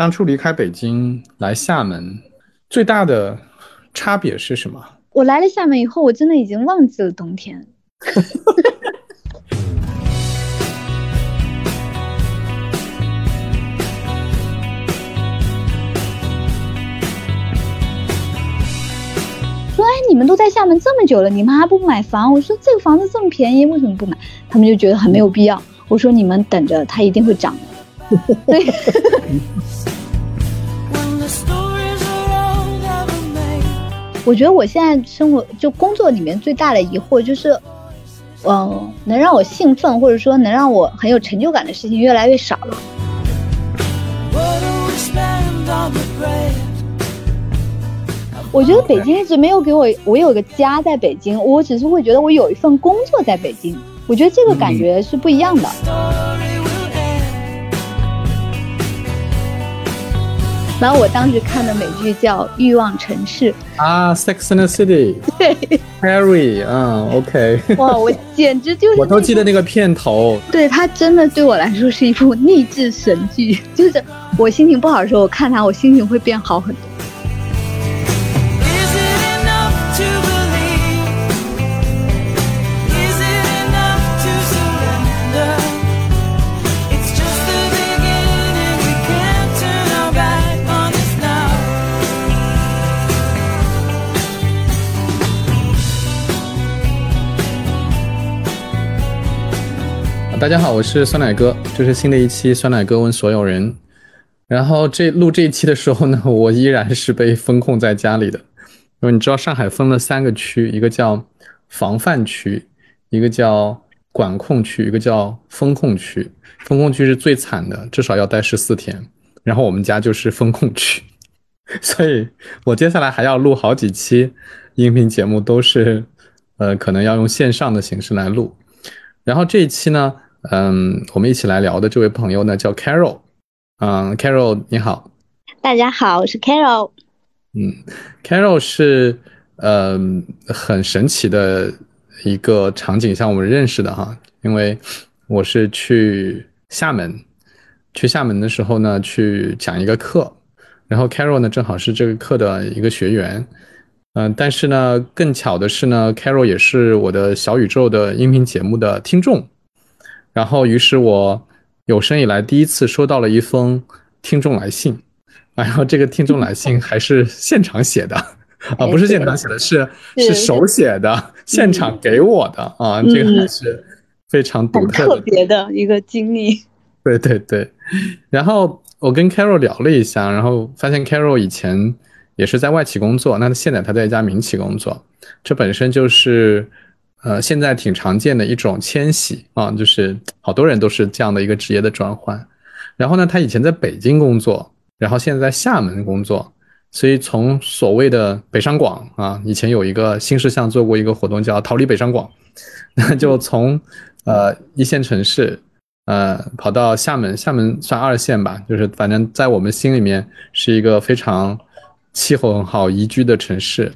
当初离开北京来厦门，最大的差别是什么？我来了厦门以后，我真的已经忘记了冬天。说哎，你们都在厦门这么久了，你们还不买房？我说这个房子这么便宜，为什么不买？他们就觉得很没有必要。我说你们等着，它一定会涨的。对。我觉得我现在生活就工作里面最大的疑惑就是，嗯，能让我兴奋或者说能让我很有成就感的事情越来越少了。我觉得北京一直没有给我，我有个家在北京，我只是会觉得我有一份工作在北京，我觉得这个感觉是不一样的。然后我当时看的美剧叫《欲望城市》啊，《Sex and the City》对，Harry，嗯，OK，哇，我简直就是我都记得那个片头，对它真的对我来说是一部励志神剧，就是我心情不好的时候，我看它，我心情会变好很多。大家好，我是酸奶哥，这是新的一期酸奶哥问所有人。然后这录这一期的时候呢，我依然是被封控在家里的，因为你知道上海分了三个区，一个叫防范区，一个叫管控区，一个叫风控区。风控区是最惨的，至少要待十四天。然后我们家就是风控区，所以我接下来还要录好几期音频节目，都是呃可能要用线上的形式来录。然后这一期呢。嗯，我们一起来聊的这位朋友呢叫 Carol，嗯，Carol 你好，大家好，我是 Carol。嗯，Carol 是嗯很神奇的一个场景下我们认识的哈，因为我是去厦门，去厦门的时候呢去讲一个课，然后 Carol 呢正好是这个课的一个学员，嗯，但是呢更巧的是呢，Carol 也是我的小宇宙的音频节目的听众。然后，于是我有生以来第一次收到了一封听众来信，然后这个听众来信还是现场写的，啊，不是现场写的，是是手写的，现场给我的啊，这个还是非常独特、特别的一个经历。对对对，然后我跟 Carol 聊了一下，然后发现 Carol 以前也是在外企工作，那现在他在一家民企工作，这本身就是。呃，现在挺常见的一种迁徙啊，就是好多人都是这样的一个职业的转换。然后呢，他以前在北京工作，然后现在在厦门工作，所以从所谓的北上广啊，以前有一个新事项做过一个活动叫逃离北上广，那就从呃一线城市呃跑到厦门，厦门算二线吧，就是反正在我们心里面是一个非常气候很好、宜居的城市。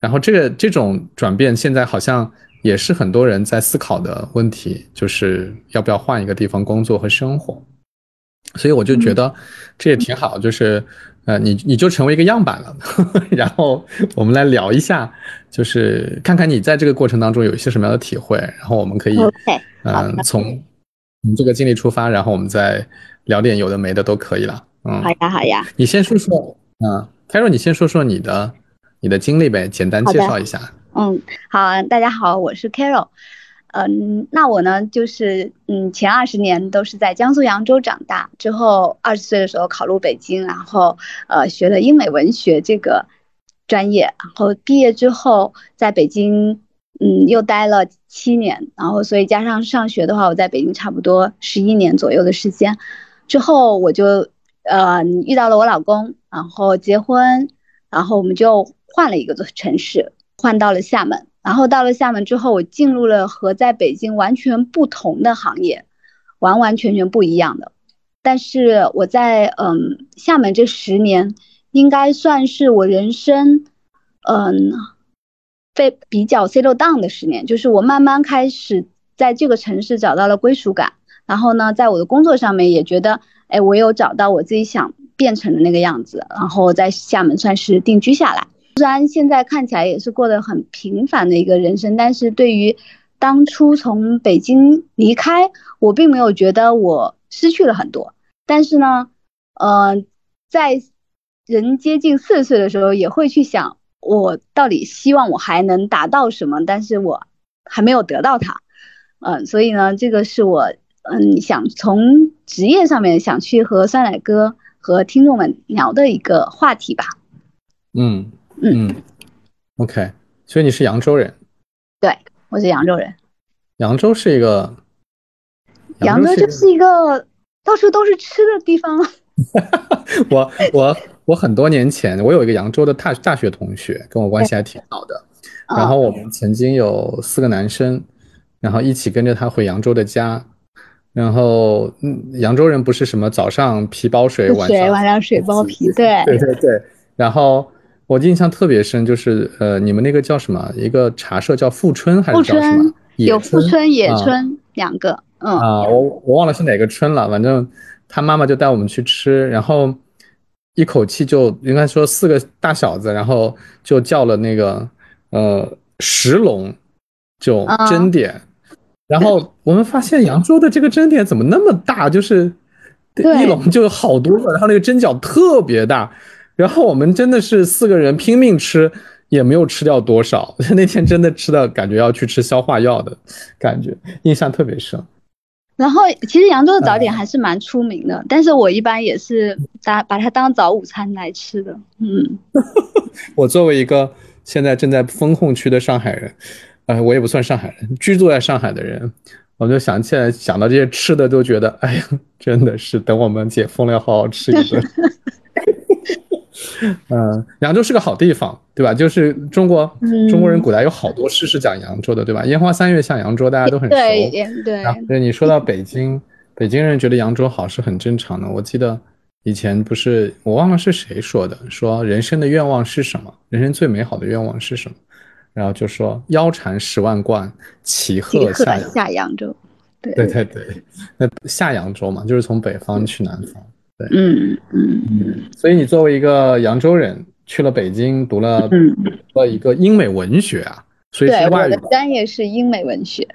然后这个这种转变，现在好像也是很多人在思考的问题，就是要不要换一个地方工作和生活。所以我就觉得这也挺好，就是呃，你你就成为一个样板了。然后我们来聊一下，就是看看你在这个过程当中有一些什么样的体会。然后我们可以嗯从从这个经历出发，然后我们再聊点有的没的都可以了。嗯，好呀好呀，你先说说，嗯，Carol，你先说说你的。你的经历呗，简单介绍一下。嗯，好，大家好，我是 Carol。嗯，那我呢，就是嗯，前二十年都是在江苏扬州长大，之后二十岁的时候考入北京，然后呃学了英美文学这个专业，然后毕业之后在北京嗯又待了七年，然后所以加上上学的话，我在北京差不多十一年左右的时间。之后我就呃遇到了我老公，然后结婚，然后我们就。换了一个城市，换到了厦门。然后到了厦门之后，我进入了和在北京完全不同的行业，完完全全不一样的。但是我在嗯厦门这十年，应该算是我人生嗯被比较 settle down 的十年，就是我慢慢开始在这个城市找到了归属感。然后呢，在我的工作上面也觉得，哎，我有找到我自己想变成的那个样子，然后在厦门算是定居下来。虽然现在看起来也是过得很平凡的一个人生，但是对于当初从北京离开，我并没有觉得我失去了很多。但是呢，呃，在人接近四十岁的时候，也会去想，我到底希望我还能达到什么？但是我还没有得到它。嗯，所以呢，这个是我嗯想从职业上面想去和酸奶哥和听众们聊的一个话题吧。嗯嗯，OK，所以你是扬州人？对，我是扬州人。扬州是一个，扬州就是一个到处都是吃的地方。我我我很多年前，我有一个扬州的大大学同学，跟我关系还挺好的。然后我们曾经有四个男生。然后一起跟着他回扬州的家，然后嗯，扬州人不是什么早上皮包水，晚上晚上水包皮，对对对对。然后我印象特别深，就是呃，你们那个叫什么？一个茶社叫富春还是叫什么？有富春、野春两个。嗯啊，我我忘了是哪个春了。反正他妈妈就带我们去吃，然后一口气就应该说四个大小子，然后就叫了那个呃石龙就蒸点。然后我们发现扬州的这个蒸点怎么那么大，就是一笼就有好多个，然后那个蒸饺特别大，然后我们真的是四个人拼命吃，也没有吃掉多少。那天真的吃的感觉要去吃消化药的感觉，印象特别深。然后其实扬州的早点还是蛮出名的，但是我一般也是把把它当早午餐来吃的。嗯，我作为一个现在正在风控区的上海人。哎，我也不算上海人，居住在上海的人，我就想起来，想到这些吃的，都觉得，哎呀，真的是等我们解封了，要好好吃一顿。嗯，扬州是个好地方，对吧？就是中国中国人古代有好多诗是讲扬州的，对吧？烟花三月下扬州，大家都很熟。对对。对，你说到北京，北京人觉得扬州好是很正常的。我记得以前不是我忘了是谁说的，说人生的愿望是什么？人生最美好的愿望是什么？然后就说腰缠十万贯，骑鹤下下扬州。对对对对，那下扬州嘛，就是从北方去南方。对，嗯嗯嗯。所以你作为一个扬州人，去了北京读了读了一个英美文学啊，所以对我的专业是英美文学，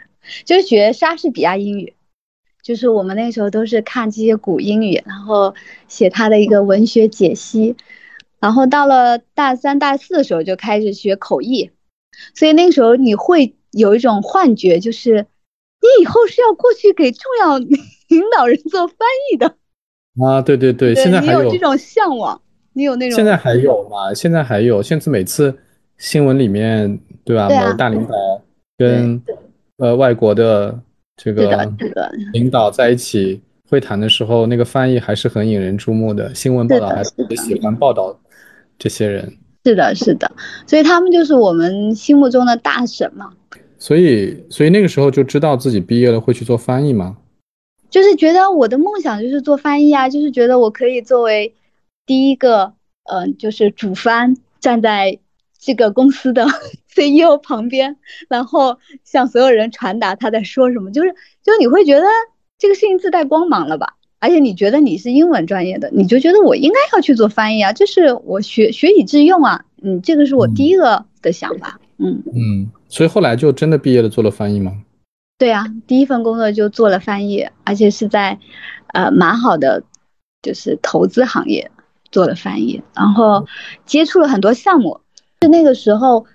就是学莎士比亚英语，就是我们那时候都是看这些古英语，然后写他的一个文学解析，然后到了大三大四的时候就开始学口译。所以那个时候你会有一种幻觉，就是你以后是要过去给重要领导人做翻译的啊！对对对，现在还有这种向往，你有那种现在还有吗？现在还有，现在每次新闻里面对吧？某大领导跟呃外国的这个领导在一起会谈的时候，那个翻译还是很引人注目的，新闻报道还特别喜欢报道这些人。是的，是的，所以他们就是我们心目中的大神嘛。所以，所以那个时候就知道自己毕业了会去做翻译吗？就是觉得我的梦想就是做翻译啊，就是觉得我可以作为第一个，嗯，就是主翻站在这个公司的 CEO 旁边，然后向所有人传达他在说什么，就是，就是你会觉得这个事情自带光芒了吧？而且你觉得你是英文专业的，你就觉得我应该要去做翻译啊，这是我学学以致用啊，嗯，这个是我第一个的想法，嗯。嗯，所以后来就真的毕业了做了翻译吗？对啊，第一份工作就做了翻译，而且是在，呃，蛮好的，就是投资行业做了翻译，然后接触了很多项目，就那个时候，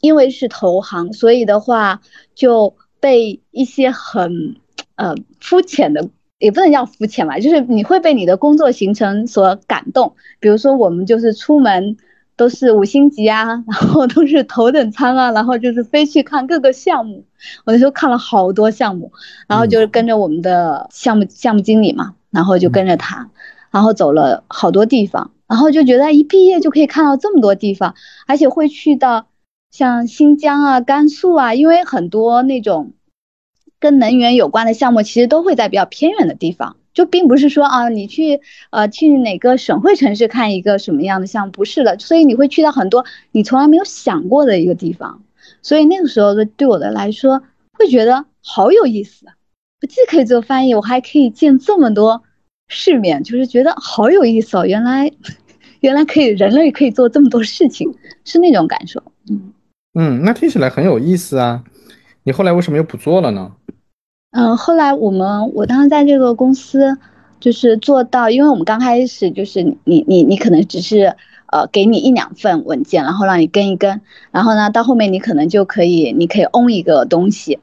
因为是投行，所以的话就被一些很，呃，肤浅的。也不能叫肤浅吧，就是你会被你的工作行程所感动。比如说，我们就是出门都是五星级啊，然后都是头等舱啊，然后就是飞去看各个项目。我那时候看了好多项目，然后就是跟着我们的项目项目经理嘛，然后就跟着他，然后走了好多地方，然后就觉得一毕业就可以看到这么多地方，而且会去到像新疆啊、甘肃啊，因为很多那种。跟能源有关的项目，其实都会在比较偏远的地方，就并不是说啊，你去呃去哪个省会城市看一个什么样的项目，不是的，所以你会去到很多你从来没有想过的一个地方，所以那个时候的对我的来说，会觉得好有意思，我既可以做翻译，我还可以见这么多世面，就是觉得好有意思哦，原来原来可以人类可以做这么多事情，是那种感受。嗯嗯，那听起来很有意思啊。你后来为什么又不做了呢？嗯，后来我们我当时在这个公司就是做到，因为我们刚开始就是你你你可能只是呃给你一两份文件，然后让你跟一跟，然后呢到后面你可能就可以你可以 own 一个东西，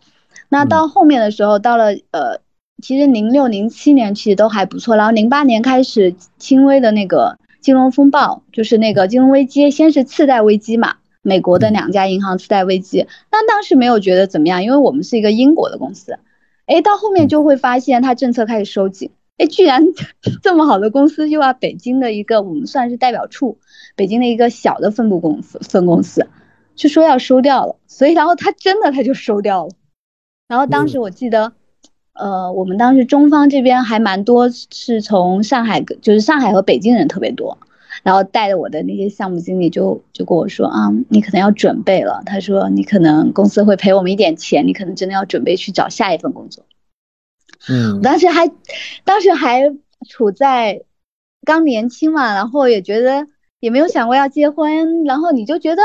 那到后面的时候到了呃其实零六零七年其实都还不错，然后零八年开始轻微的那个金融风暴，就是那个金融危机，先是次贷危机嘛，美国的两家银行次贷危机，那当时没有觉得怎么样，因为我们是一个英国的公司。哎，到后面就会发现，它政策开始收紧。哎，居然 这么好的公司，又要北京的一个我们算是代表处，北京的一个小的分部公司分公司，就说要收掉了。所以，然后他真的他就收掉了。然后当时我记得，呃，我们当时中方这边还蛮多，是从上海，就是上海和北京人特别多。然后带着我的那些项目经理就就跟我说啊，你可能要准备了。他说你可能公司会赔我们一点钱，你可能真的要准备去找下一份工作。嗯，我当时还当时还处在刚年轻嘛，然后也觉得也没有想过要结婚，然后你就觉得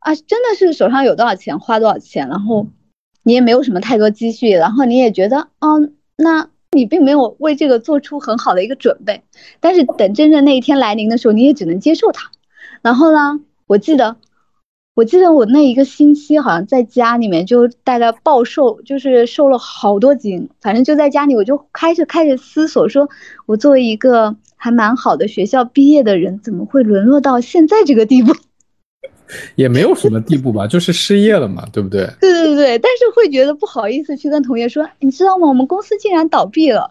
啊，真的是手上有多少钱花多少钱，然后你也没有什么太多积蓄，然后你也觉得哦，那。你并没有为这个做出很好的一个准备，但是等真正那一天来临的时候，你也只能接受它。然后呢，我记得，我记得我那一个星期好像在家里面就大概暴瘦，就是瘦了好多斤。反正就在家里，我就开始开始思索，说我作为一个还蛮好的学校毕业的人，怎么会沦落到现在这个地步？也没有什么地步吧，就是失业了嘛，对不对？对对对，但是会觉得不好意思去跟同学说，你知道吗？我们公司竟然倒闭了，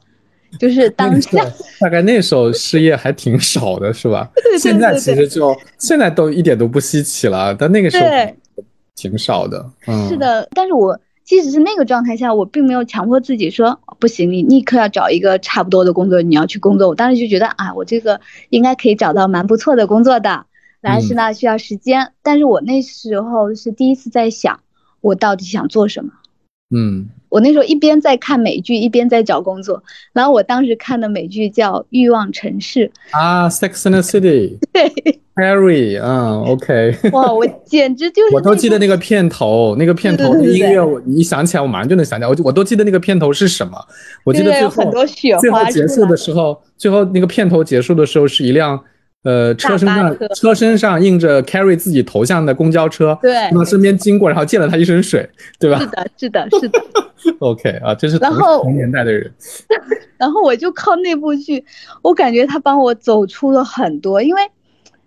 就是 当下大概那时候失业还挺少的，是吧？现在其实就现在都一点都不稀奇了，但那个时候挺少的。嗯，是的，但是我即使是那个状态下，我并没有强迫自己说不行，你立刻要找一个差不多的工作，你要去工作。我当时就觉得啊，我这个应该可以找到蛮不错的工作的。但是呢，需要时间。但是我那时候是第一次在想，我到底想做什么。嗯，我那时候一边在看美剧，一边在找工作。然后我当时看的美剧叫《欲望城市》啊，《Sex and the City 》。对，Harry，嗯，OK。哇，我简直就是。我都记得那个片头，那个片头的音乐，我一想起来，我马上就能想起来。我我都记得那个片头是什么。我记得最后最后结束的时候，最后那个片头结束的时候是一辆。呃，车身上车身上印着 Carrie 自己头像的公交车，对，从身边经过，然后溅了他一身水，对吧？是的，是的，是的。OK 啊，这是同同年代的人。然后我就靠那部剧，我感觉他帮我走出了很多，因为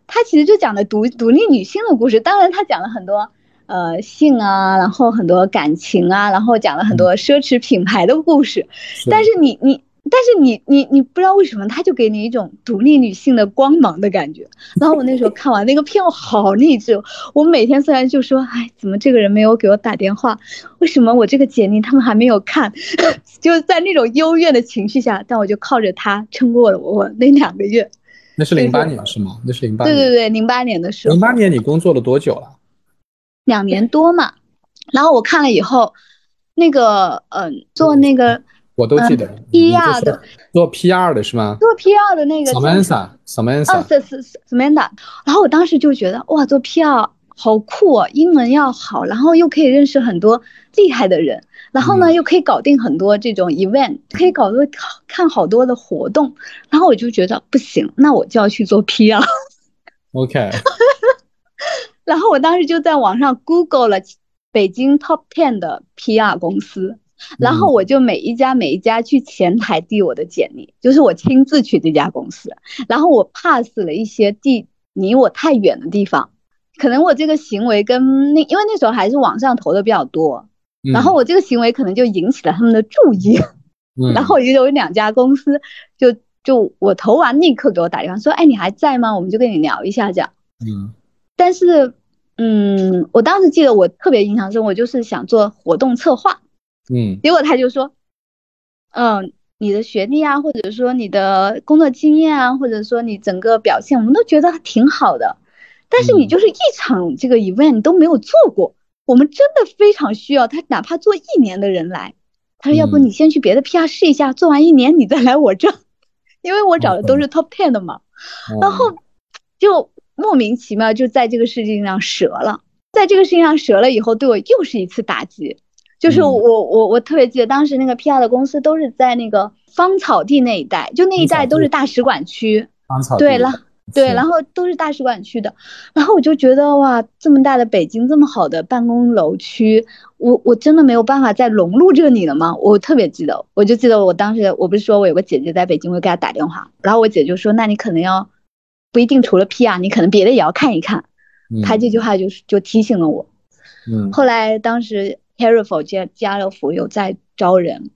他其实就讲的独独立女性的故事。当然，他讲了很多呃性啊，然后很多感情啊，然后讲了很多奢侈品牌的故事。但是你你。但是你你你不知道为什么，他就给你一种独立女性的光芒的感觉。然后我那时候看完那个片，我好励志。我每天虽然就说，哎，怎么这个人没有给我打电话？为什么我这个简历他们还没有看？就在那种幽怨的情绪下，但我就靠着他撑过了我那两个月。那是零八年是吗？那是零八。对对对，零八年的时候。零八年你工作了多久了？两年多嘛。然后我看了以后，那个嗯，做那个。我都记得，PR 的做 PR 的是吗？做 PR 的那个 Samantha，Samantha，哦，是是 Samantha。然后我当时就觉得，哇，做 PR 好酷哦，英文要好，然后又可以认识很多厉害的人，然后呢又可以搞定很多这种 event，可以搞多看好多的活动。然后我就觉得不行，那我就要去做 PR。OK。然后我当时就在网上 Google 了北京 Top Ten 的 PR 公司。然后我就每一家每一家去前台递我的简历，就是我亲自去这家公司。然后我 pass 了一些地离我太远的地方，可能我这个行为跟那因为那时候还是网上投的比较多，然后我这个行为可能就引起了他们的注意。然后也有两家公司就就我投完立刻给我打电话说，哎，你还在吗？我们就跟你聊一下这样。嗯，但是嗯，我当时记得我特别印象深，我就是想做活动策划。嗯，结果他就说，嗯，你的学历啊，或者说你的工作经验啊，或者说你整个表现，我们都觉得挺好的，但是你就是一场这个 event 都没有做过，我们真的非常需要他，哪怕做一年的人来。他说，要不你先去别的 PR 试一下，做完一年你再来我这，因为我找的都是 top ten 的嘛，然后就莫名其妙就在这个事情上折了，在这个事情上折了以后，对我又是一次打击。就是我我我特别记得当时那个 PR 的公司都是在那个芳草地那一带，就那一带都是大使馆区。芳草对了。对，然后都是大使馆区的，然后我就觉得哇，这么大的北京，这么好的办公楼区，我我真的没有办法再融入这里了吗？我特别记得，我就记得我当时，我不是说我有个姐姐在北京，我给她打电话，然后我姐就说，那你可能要不一定除了 PR，你可能别的也要看一看。她这句话就是就提醒了我。嗯。后来当时 Carrefour 家家乐福有在招人。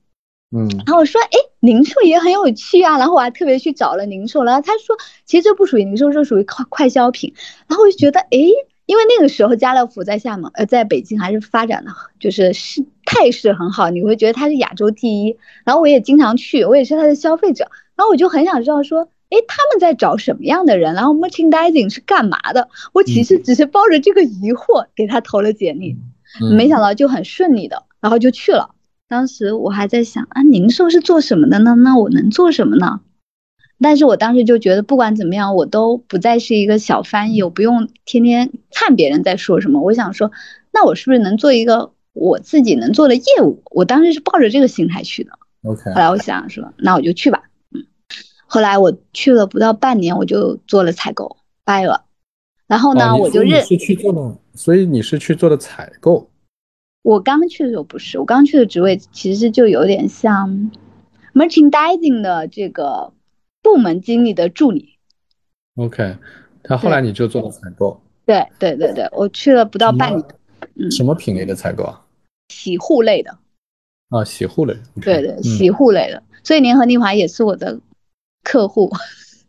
嗯，然后我说，哎，零售也很有趣啊。然后我还特别去找了零售，然后他说，其实这不属于零售，这属于快快消品。然后我就觉得，哎，因为那个时候家乐福在厦门，呃，在北京还是发展的，就是是态势很好。你会觉得它是亚洲第一。然后我也经常去，我也是它的消费者。然后我就很想知道说，哎，他们在找什么样的人？然后 merchandising 是干嘛的？我其实只是抱着这个疑惑给他投了简历，没想到就很顺利的，然后就去了。当时我还在想啊，零售是做什么的呢？那我能做什么呢？但是我当时就觉得，不管怎么样，我都不再是一个小翻译，我不用天天看别人在说什么。我想说，那我是不是能做一个我自己能做的业务？我当时是抱着这个心态去的。OK。后来我想说，那我就去吧。嗯。后来我去了不到半年，我就做了采购，掰了。然后呢，我就认是去做的，所以你是去做的采购。我刚去的时候不是，我刚去的职位其实就有点像 merchandising 的这个部门经理的助理。OK，他后来你就做了采购。对对对对，我去了不到半年。嗯。什么品类的采购啊？洗护类的。啊，洗护类。对对，洗护类的。所以联合利华也是我的客户。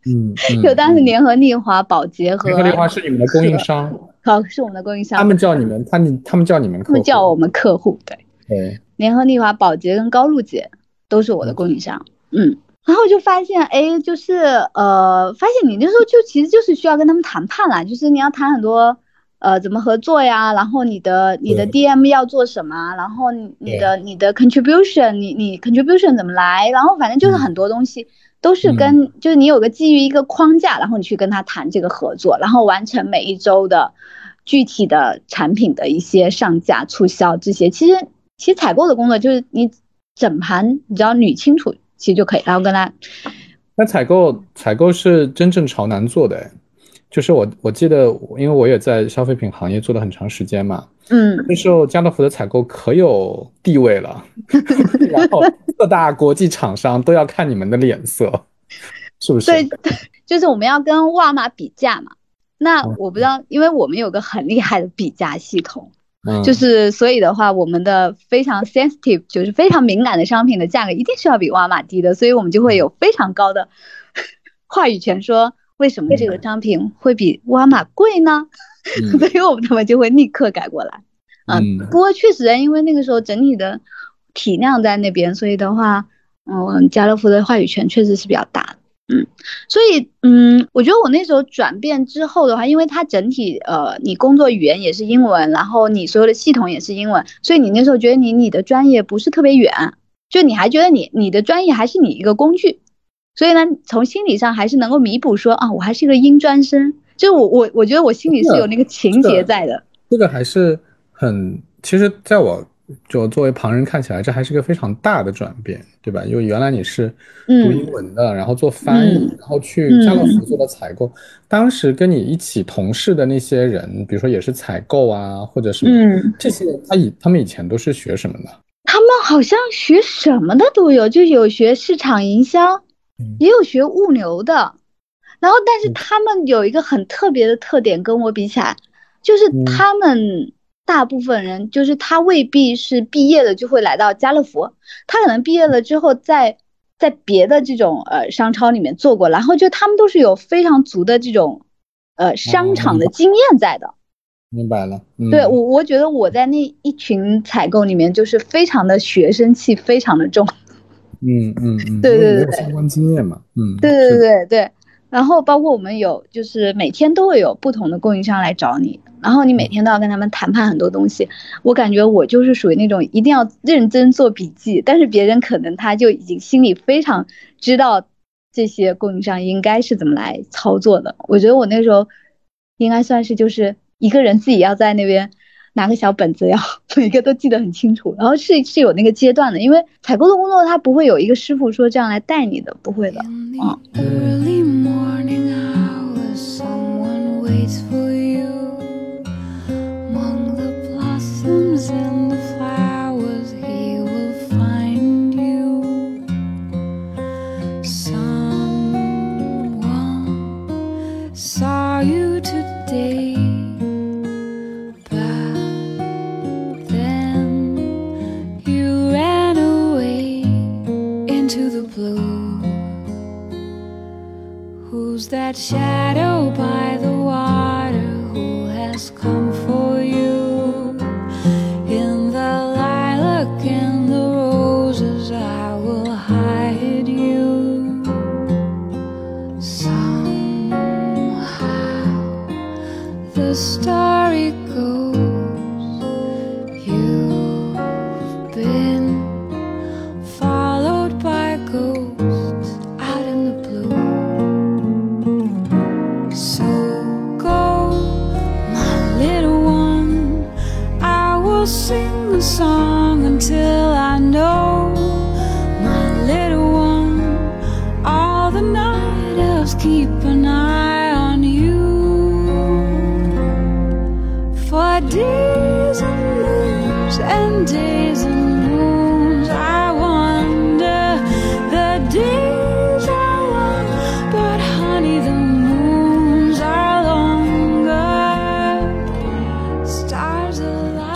嗯。就当时联合利华、宝洁和联合利华是你们的供应商。好，是我们的供应商。他们叫你们，他们他们叫你们，他们叫我们客户。对对，联合利华、宝洁跟高露洁都是我的供应商。嗯，然后就发现，哎，就是呃，发现你那时候就其实就是需要跟他们谈判啦，就是你要谈很多，呃，怎么合作呀，然后你的你的 DM 要做什么，然后你你的你的 contribution，你你 contribution 怎么来，然后反正就是很多东西。都是跟，就是你有个基于一个框架，然后你去跟他谈这个合作，然后完成每一周的具体的产品的一些上架、促销这些。其实，其实采购的工作就是你整盘你只要捋清楚，其实就可以，然后跟他。那采购，采购是真正朝南做的，就是我我记得，因为我也在消费品行业做了很长时间嘛。嗯，那时候家乐福的采购可有地位了，然后各大国际厂商都要看你们的脸色，是不是？对，就是我们要跟沃尔玛比价嘛。那我不知道，因为我们有个很厉害的比价系统，就是所以的话，我们的非常 sensitive，就是非常敏感的商品的价格一定是要比沃尔玛低的，所以我们就会有非常高的话语权，说为什么这个商品会比沃尔玛贵呢？所以我们他们就会立刻改过来，嗯，不过确实，因为那个时候整体的体量在那边，所以的话，嗯，家乐福的话语权确实是比较大的，嗯，所以，嗯，我觉得我那时候转变之后的话，因为它整体，呃，你工作语言也是英文，然后你所有的系统也是英文，所以你那时候觉得你你的专业不是特别远，就你还觉得你你的专业还是你一个工具，所以呢，从心理上还是能够弥补说啊，我还是一个英专生。就我我我觉得我心里是有那个情节在的，这个还是很，其实在我就作为旁人看起来，这还是个非常大的转变，对吧？因为原来你是读英文的，然后做翻译，然后去家乐福做的采购，当时跟你一起同事的那些人，比如说也是采购啊，或者什么，这些人他以他们以前都是学什么的？他们好像学什么的都有，就有学市场营销，也有学物流的。然后，但是他们有一个很特别的特点，跟我比起来，就是他们大部分人，就是他未必是毕业了就会来到家乐福，他可能毕业了之后在在别的这种呃商超里面做过，然后就他们都是有非常足的这种呃商场的经验在的。明白了，对我我觉得我在那一群采购里面就是非常的学生气，非常的重。嗯嗯嗯，对对对，相关经验嘛，嗯，对对对对。然后包括我们有，就是每天都会有不同的供应商来找你，然后你每天都要跟他们谈判很多东西。我感觉我就是属于那种一定要认真做笔记，但是别人可能他就已经心里非常知道这些供应商应该是怎么来操作的。我觉得我那时候应该算是就是一个人自己要在那边拿个小本子，要 每个都记得很清楚。然后是是有那个阶段的，因为采购的工作他不会有一个师傅说这样来带你的，不会的。That shadow by the water who has come for you? In the lilac and the roses i will hide you. Somehow the story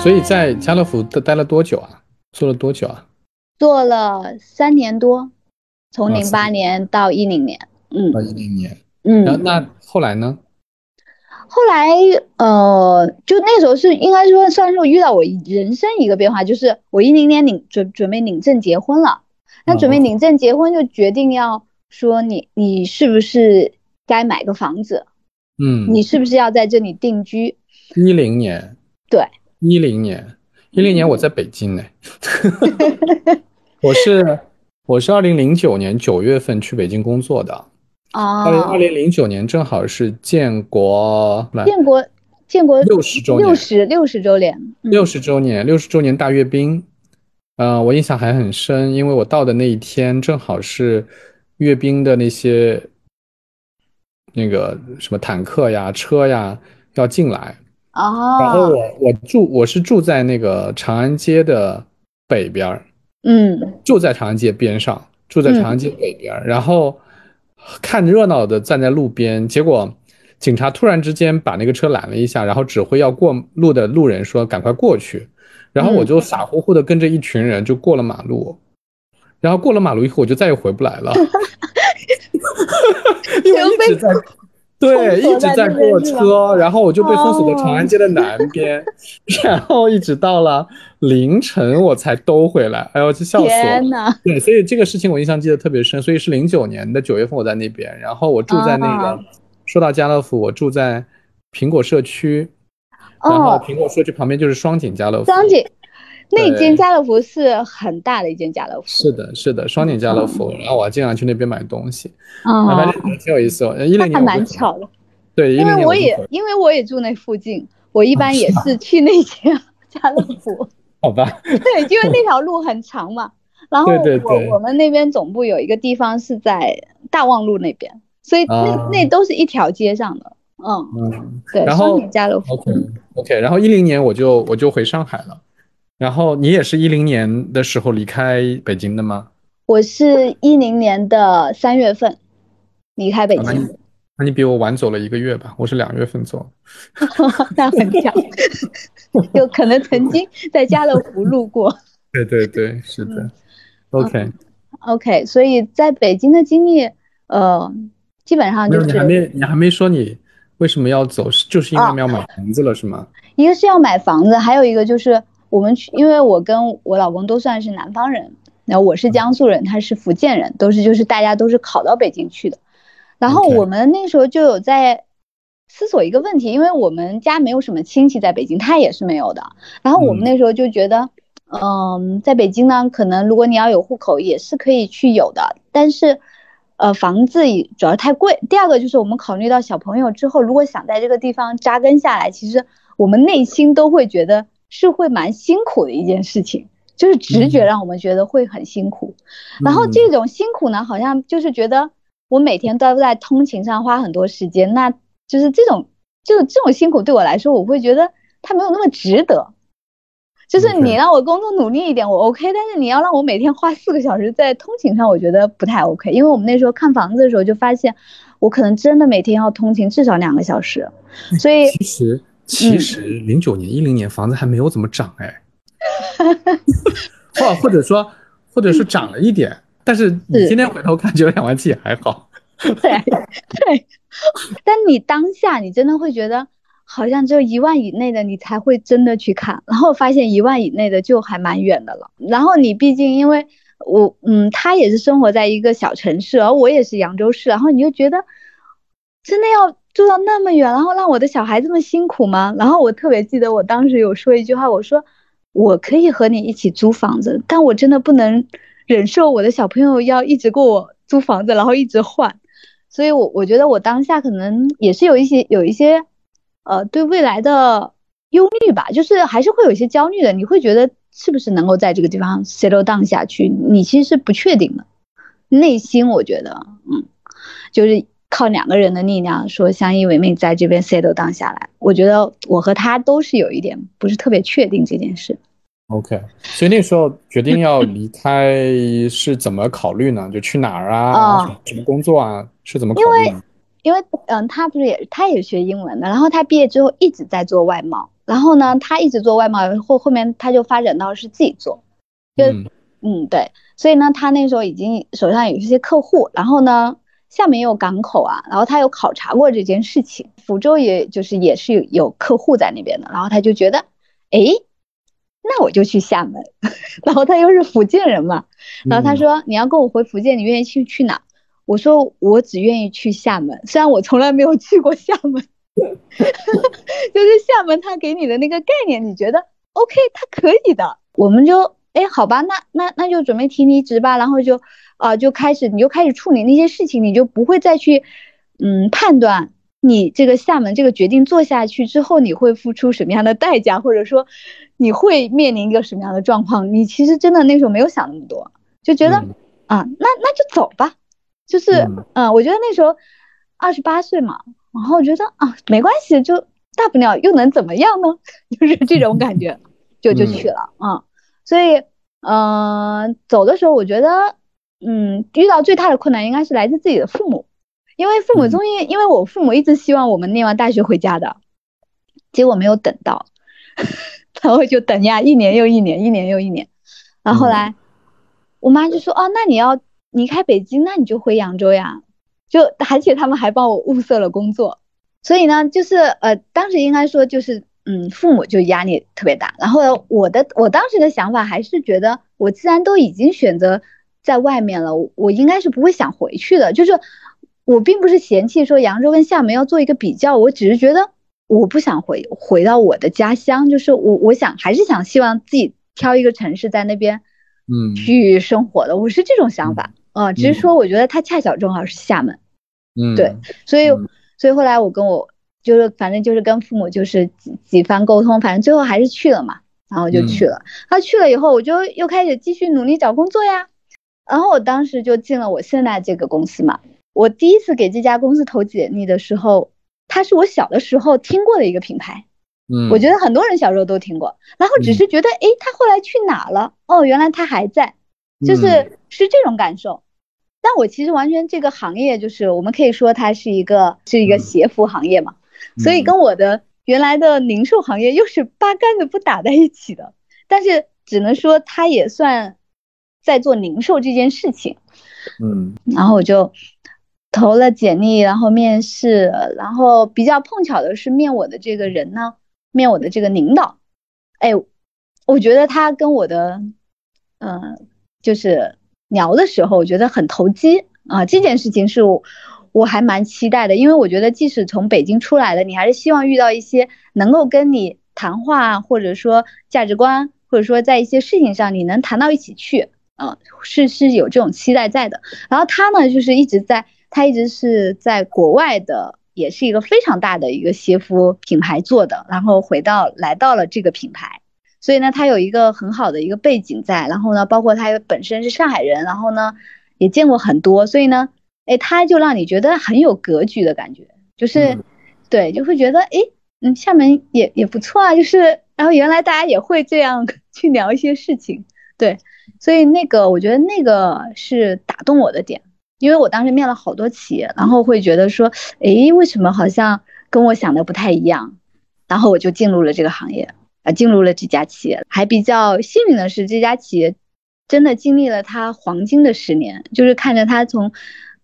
所以在家乐福待待了多久啊？做了多久啊？做了三年多，从零八年到一零年。嗯到一零年。然后嗯，那后来呢？后来呃，就那时候是应该说算是我遇到我人生一个变化，就是我一零年领准准备领证结婚了。那哦准备领证结婚就决定要说你你是不是该买个房子，嗯，你是不是要在这里定居？一零年。对，一零年，一零年我在北京呢。我是我是二零零九年九月份去北京工作的。二零啊二，零零九年正好是建国来建国建国六十周年六十六十周年，嗯六十周年，六十周年大阅兵。呃，我印象还很深，因为我到的那一天正好是阅兵的那些那个什么坦克呀、车呀要进来，然后啊，我我住我是住在那个长安街的北边儿，嗯。住在长安街边上，住在长安街北边儿，然后看热闹的站在路边，结果警察突然之间把那个车拦了一下，然后指挥要过路的路人说赶快过去，然后我就傻乎乎的跟着一群人就过了马路，然后过了马路以后我就再也回不来了，因为一直在。对，一直在过车，然后我就被封锁在长哦安街的南 边，然后一直到了凌晨我才兜回来，哎呦，这笑死我了天。呐，对，所以这个事情我印象记得特别深，所以是零九年的九月份我在那边，然后我住在那个，啊说到家乐福，我住在苹果社区，然后哦，苹果社区旁边就是双井家乐福。那间家乐福是很大的一间家乐福，是的，是的，双井家乐福，然后我经常去那边买东西，啊，啊反，正挺有意思哦。一零那蛮巧的，对，因为我也因为我也住那附近，我一般也是去那间家乐福，好吧，对，因为那条路很长嘛。然后对对对。我我们那边总部有一个地方是在大望路那边，所以那啊。那都是一条街上的，嗯，嗯。对，然后双井家乐福，，OK OK，然后一零年我就我就回上海了，然后你也是一零年的时候离开北京的吗？我是一零年的三月份离开北啊那你京，那你比我晚走了一个月吧，我是两月份走。那很巧，有可能曾经在家乐福路过。对对对，是的。嗯 OK，OK，所以在北京的经历，呃，基本上就是，你还没你还没说你为什么要走，是就是因为啊你要买房子了是吗？一个是要买房子，还有一个就是我们去，因为我跟我老公都算是南方人，然后我是江苏人，他是福建人，都是就是大家都是考到北京去的。然后我们那时候就有在思索一个问题，因为我们家没有什么亲戚在北京，他也是没有的。然后我们嗯那时候就觉得，嗯，在北京呢，可能如果你要有户口也是可以去有的，但是，呃，房子主要太贵。第二个就是我们考虑到小朋友之后，如果想在这个地方扎根下来，其实我们内心都会觉得是会蛮辛苦的一件事情，就是直觉让我们觉得会很辛苦。然后这种辛苦呢，好像就是觉得我每天都在通勤上花很多时间，那就是这种，就是这种辛苦对我来说，我会觉得它没有那么值得。就是你让我工作努力一点，我 OK，但是你要让我每天花四个小时在通勤上，我觉得不太 OK。因为我们那时候看房子的时候就发现，我可能真的每天要通勤至少两个小时。所以其实其实零九年、一零年房子还没有怎么涨哎，或或者说或者是涨了一点，但是你今天回头看，觉得两万七也还好。对对，但你当下你真的会觉得。好像只有一万以内的你才会真的去看，然后发现一万以内的就还蛮远的了。然后你毕竟因为我，嗯，他也是生活在一个小城市，而我也是扬州市，然后你就觉得真的要住到那么远，然后让我的小孩这么辛苦吗？然后我特别记得我当时有说一句话，我说我可以和你一起租房子，但我真的不能忍受我的小朋友要一直给我租房子，然后一直换。所以我我觉得我当下可能也是有一些有一些。呃，对未来的忧虑吧，就是还是会有一些焦虑的。你会觉得是不是能够在这个地方 settle down 下去？你其实是不确定的。内心我觉得，嗯，就是靠两个人的力量说相依为命，在这边 settle down 下来。我觉得我和他都是有一点不是特别确定这件事。OK，所以那时候决定要离开是怎么考虑呢？就去哪儿啊？什么工作啊？是怎么考虑呢？因为嗯，他不是也他也学英文的，然后他毕业之后一直在做外贸，然后呢，他一直做外贸，后后面他就发展到是自己做，就嗯对，所以呢，他那时候已经手上有一些客户，然后呢，厦门也有港口啊，然后他有考察过这件事情，福州也就是也是有有客户在那边的，然后他就觉得，哎，那我就去厦门，然后他又是福建人嘛，然后他说你要跟我回福建，你愿意去去哪？我说我只愿意去厦门，虽然我从来没有去过厦门，就是厦门他给你的那个概念，你觉得 OK，他可以的，我们就哎好吧，那那那就准备提离职吧，然后就啊就开始你就开始处理那些事情，你就不会再去嗯判断你这个厦门这个决定做下去之后你会付出什么样的代价，或者说你会面临一个什么样的状况，你其实真的那时候没有想那么多，就觉得啊那那就走吧。就是，嗯，我觉得那时候二十八岁嘛，然后我觉得啊，没关系，就大不了又能怎么样呢？就是这种感觉，就就去了啊。所以，嗯，走的时候我觉得，嗯，遇到最大的困难应该是来自自己的父母，因为父母终于，因为我父母一直希望我们念完大学回家的，结果没有等到，然后就等呀，一年又一年，一年又一年，然后后来我妈就说，哦，那你要。离开北京，那你就回扬州呀，就而且他们还帮我物色了工作，所以呢，就是呃，当时应该说就是，嗯，父母就压力特别大。然后我的我当时的想法还是觉得，我既然都已经选择在外面了，我应该是不会想回去的。就是我并不是嫌弃说扬州跟厦门要做一个比较，我只是觉得我不想回回到我的家乡，就是我我想还是想希望自己挑一个城市在那边，嗯，去生活的。我是这种想法。啊，只是说我觉得它恰巧正好是厦门，嗯，对，所以所以后来我跟我就是反正就是跟父母就是几几番沟通，反正最后还是去了嘛，然后就去了。他去了以后，我就又开始继续努力找工作呀。然后我当时就进了我现在这个公司嘛。我第一次给这家公司投简历的时候，它是我小的时候听过的一个品牌，嗯，我觉得很多人小时候都听过，然后只是觉得哎，他后来去哪了？哦，原来他还在，就是是这种感受。但我其实完全这个行业就是我们可以说它是一个是一个鞋服行业嘛，所以跟我的原来的零售行业又是八竿子不打在一起的。但是只能说它也算在做零售这件事情。嗯，然后我就投了简历，然后面试，然后比较碰巧的是面我的这个人呢，面我的这个领导，哎，我觉得他跟我的嗯就是。聊的时候，我觉得很投机啊，这件事情是我我还蛮期待的，因为我觉得即使从北京出来了，你还是希望遇到一些能够跟你谈话，或者说价值观，或者说在一些事情上你能谈到一起去，嗯，是是有这种期待在的。然后他呢，就是一直在，他一直是在国外的，也是一个非常大的一个鞋服品牌做的，然后回到来到了这个品牌，所以呢，他有一个很好的一个背景在。然后呢，包括他本身是上海人，然后呢，也见过很多，所以呢，哎，他就让你觉得很有格局的感觉，就是，对，就会觉得，哎，嗯，厦门也也不错啊，就是，然后原来大家也会这样 去聊一些事情，对。所以那个，我觉得那个是打动我的点，因为我当时面了好多企业，然后会觉得说，诶，为什么好像跟我想的不太一样？然后我就进入了这个行业，啊，进入了这家企业。还比较幸运的是，这家企业真的经历了它黄金的十年，就是看着它从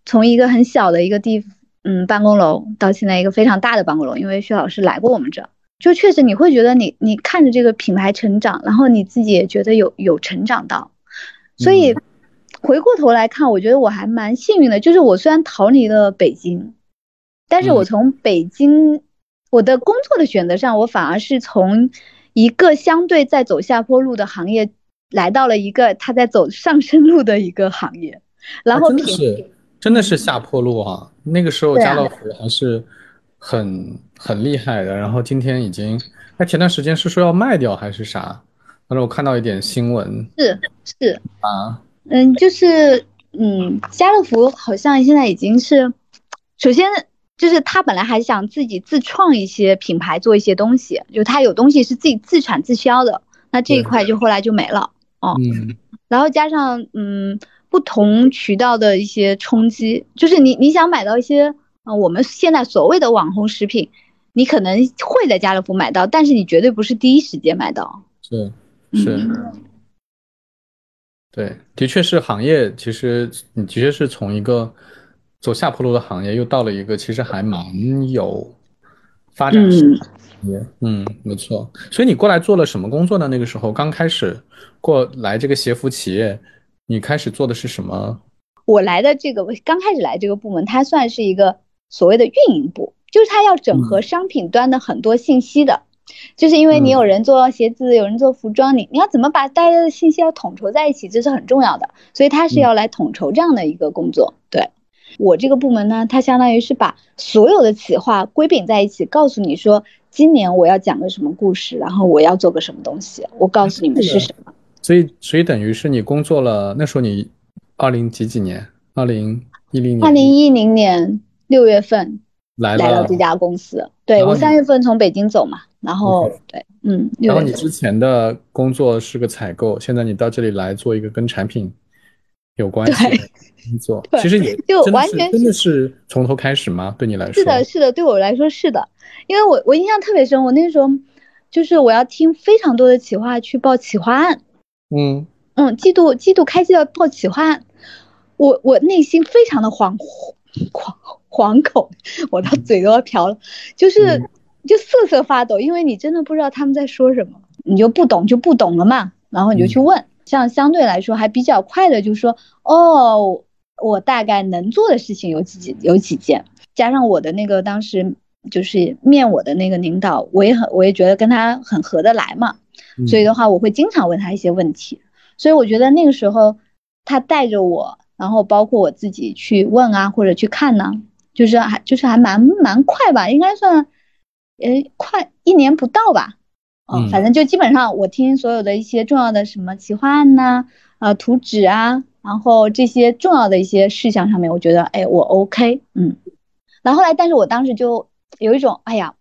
从一个很小的一个地，嗯，办公楼到现在一个非常大的办公楼。因为薛老师来过我们这。就确实你会觉得你你看着这个品牌成长，然后你自己也觉得有有成长到，所以回过头来看，我觉得我还蛮幸运的。就是我虽然逃离了北京，但是我从北京我的工作的选择上，我反而是从一个相对在走下坡路的行业，来到了一个他在走上升路的一个行业。然后真的是真的是下坡路啊！那个时候家乐福还是。很很厉害的，然后今天已经，哎，前段时间是说要卖掉还是啥？反正我看到一点新闻，是是。啊，嗯，就是嗯，家乐福好像现在已经是，首先就是他本来还想自己自创一些品牌，做一些东西，就他有东西是自己自产自销的，那这一块就后来就没了哦，嗯，然后加上嗯不同渠道的一些冲击，就是你你想买到一些。啊，我们现在所谓的网红食品，你可能会在家乐福买到，但是你绝对不是第一时间买到。是是，对，的确是行业。其实你的确是从一个走下坡路的行业，又到了一个其实还蛮有发展性的行业。嗯，没错。所以你过来做了什么工作呢？那个时候刚开始过来这个鞋服企业，你开始做的是什么？我来的这个刚开始来这个部门，它算是一个。所谓的运营部，就是它要整合商品端的很多信息的，就是因为你有人做鞋子，有人做服装，你你要怎么把大家的信息要统筹在一起，这是很重要的，所以他是要来统筹这样的一个工作。对我这个部门呢，它相当于是把所有的企划归并在一起，告诉你说今年我要讲个什么故事，然后我要做个什么东西，我告诉你们是什么。所以，所以等于是你工作了，那时候你二零几几年？二零一零年？二零一零年。六月份来来到这家公司，对我三月份从北京走嘛，然后对，嗯，然后你之前的工作是个采购，现在你到这里来做一个跟产品有关系的工作，其实也就完全真的是从头开始吗？对你来说是的，是的，对我来说是的，因为我我印象特别深，我那时候就是我要听非常多的企划去报企划案，嗯嗯，季度季度开季要报企划案，我我内心非常的惶惶。惶恐，我的嘴都要瓢了，就是就瑟瑟发抖，因为你真的不知道他们在说什么，你就不懂就不懂了嘛，然后你就去问，像相对来说还比较快的，就是说，哦，我大概能做的事情有几有几件，加上我的那个当时就是面我的那个领导，我也很我也觉得跟他很合得来嘛，所以的话我会经常问他一些问题，所以我觉得那个时候他带着我，然后包括我自己去问啊或者去看呢。就是还就是还蛮蛮快吧，应该算，呃，快一年不到吧，嗯，反正就基本上我听所有的一些重要的什么企划案呐，呃，图纸啊，然后这些重要的一些事项上面，我觉得哎我 OK，嗯，然后后来，但是我当时就有一种哎呀，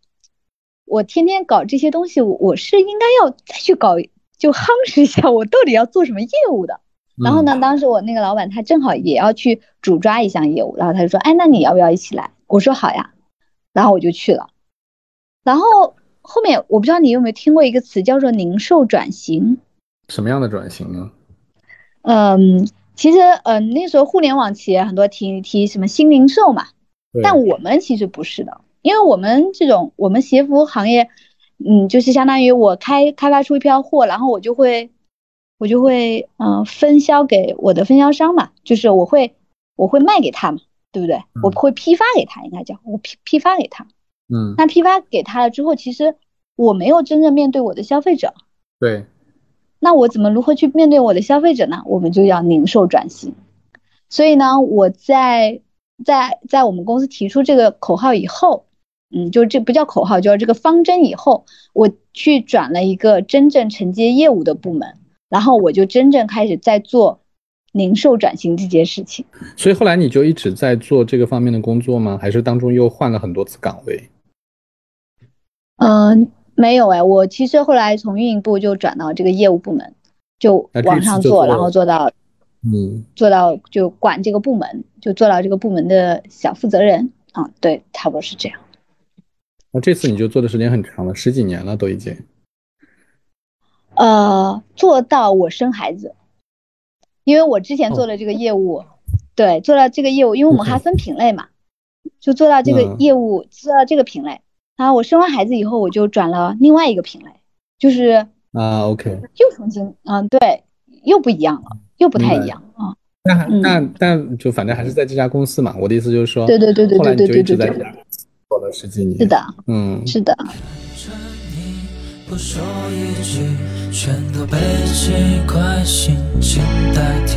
我天天搞这些东西，我是应该要再去搞，就夯实一下我到底要做什么业务的。然后呢，当时我那个老板他正好也要去主抓一项业务，然后他就说：“哎，那你要不要一起来？”我说：“好呀。”然后我就去了。然后后面我不知道你有没有听过一个词叫做零售转型。什么样的转型呢？嗯，其实嗯那时候互联网企业很多提提什么新零售嘛，但我们其实不是的，因为我们这种我们鞋服行业，嗯，就是相当于我开开发出一批货，然后我就会。我就会嗯分销给我的分销商嘛，就是我会我会卖给他嘛，对不对？我会批发给他，应该叫我批批发给他。嗯，那批发给他了之后，其实我没有真正面对我的消费者。对，那我怎么如何去面对我的消费者呢？我们就要零售转型。所以呢，我在在在我们公司提出这个口号以后，嗯，就这不叫口号，就是这个方针以后，我去转了一个真正承接业务的部门，然后我就真正开始在做零售转型这件事情。所以后来你就一直在做这个方面的工作吗？还是当中又换了很多次岗位？嗯。没有哎，我其实后来从运营部就转到这个业务部门，就往上做，然后做到，嗯，做到就管这个部门，就做到这个部门的小负责人啊，对，差不多是这样。那这次你就做的时间很长了，十几年了都已经。呃，做到我生孩子，因为我之前做的这个业务，对，做到这个业务，因为我们还分品类嘛，就做到这个业务，做到这个品类。然后我生完孩子以后，我就转了另外一个品类，就是啊，OK，又重新，嗯，对，又不一样了，又不太一样啊。那那但就反正还是在这家公司嘛。我的意思就是说，对对对对对对对对对，做了十几年，是的，嗯，是的。不说一句，全都被奇怪心情代替。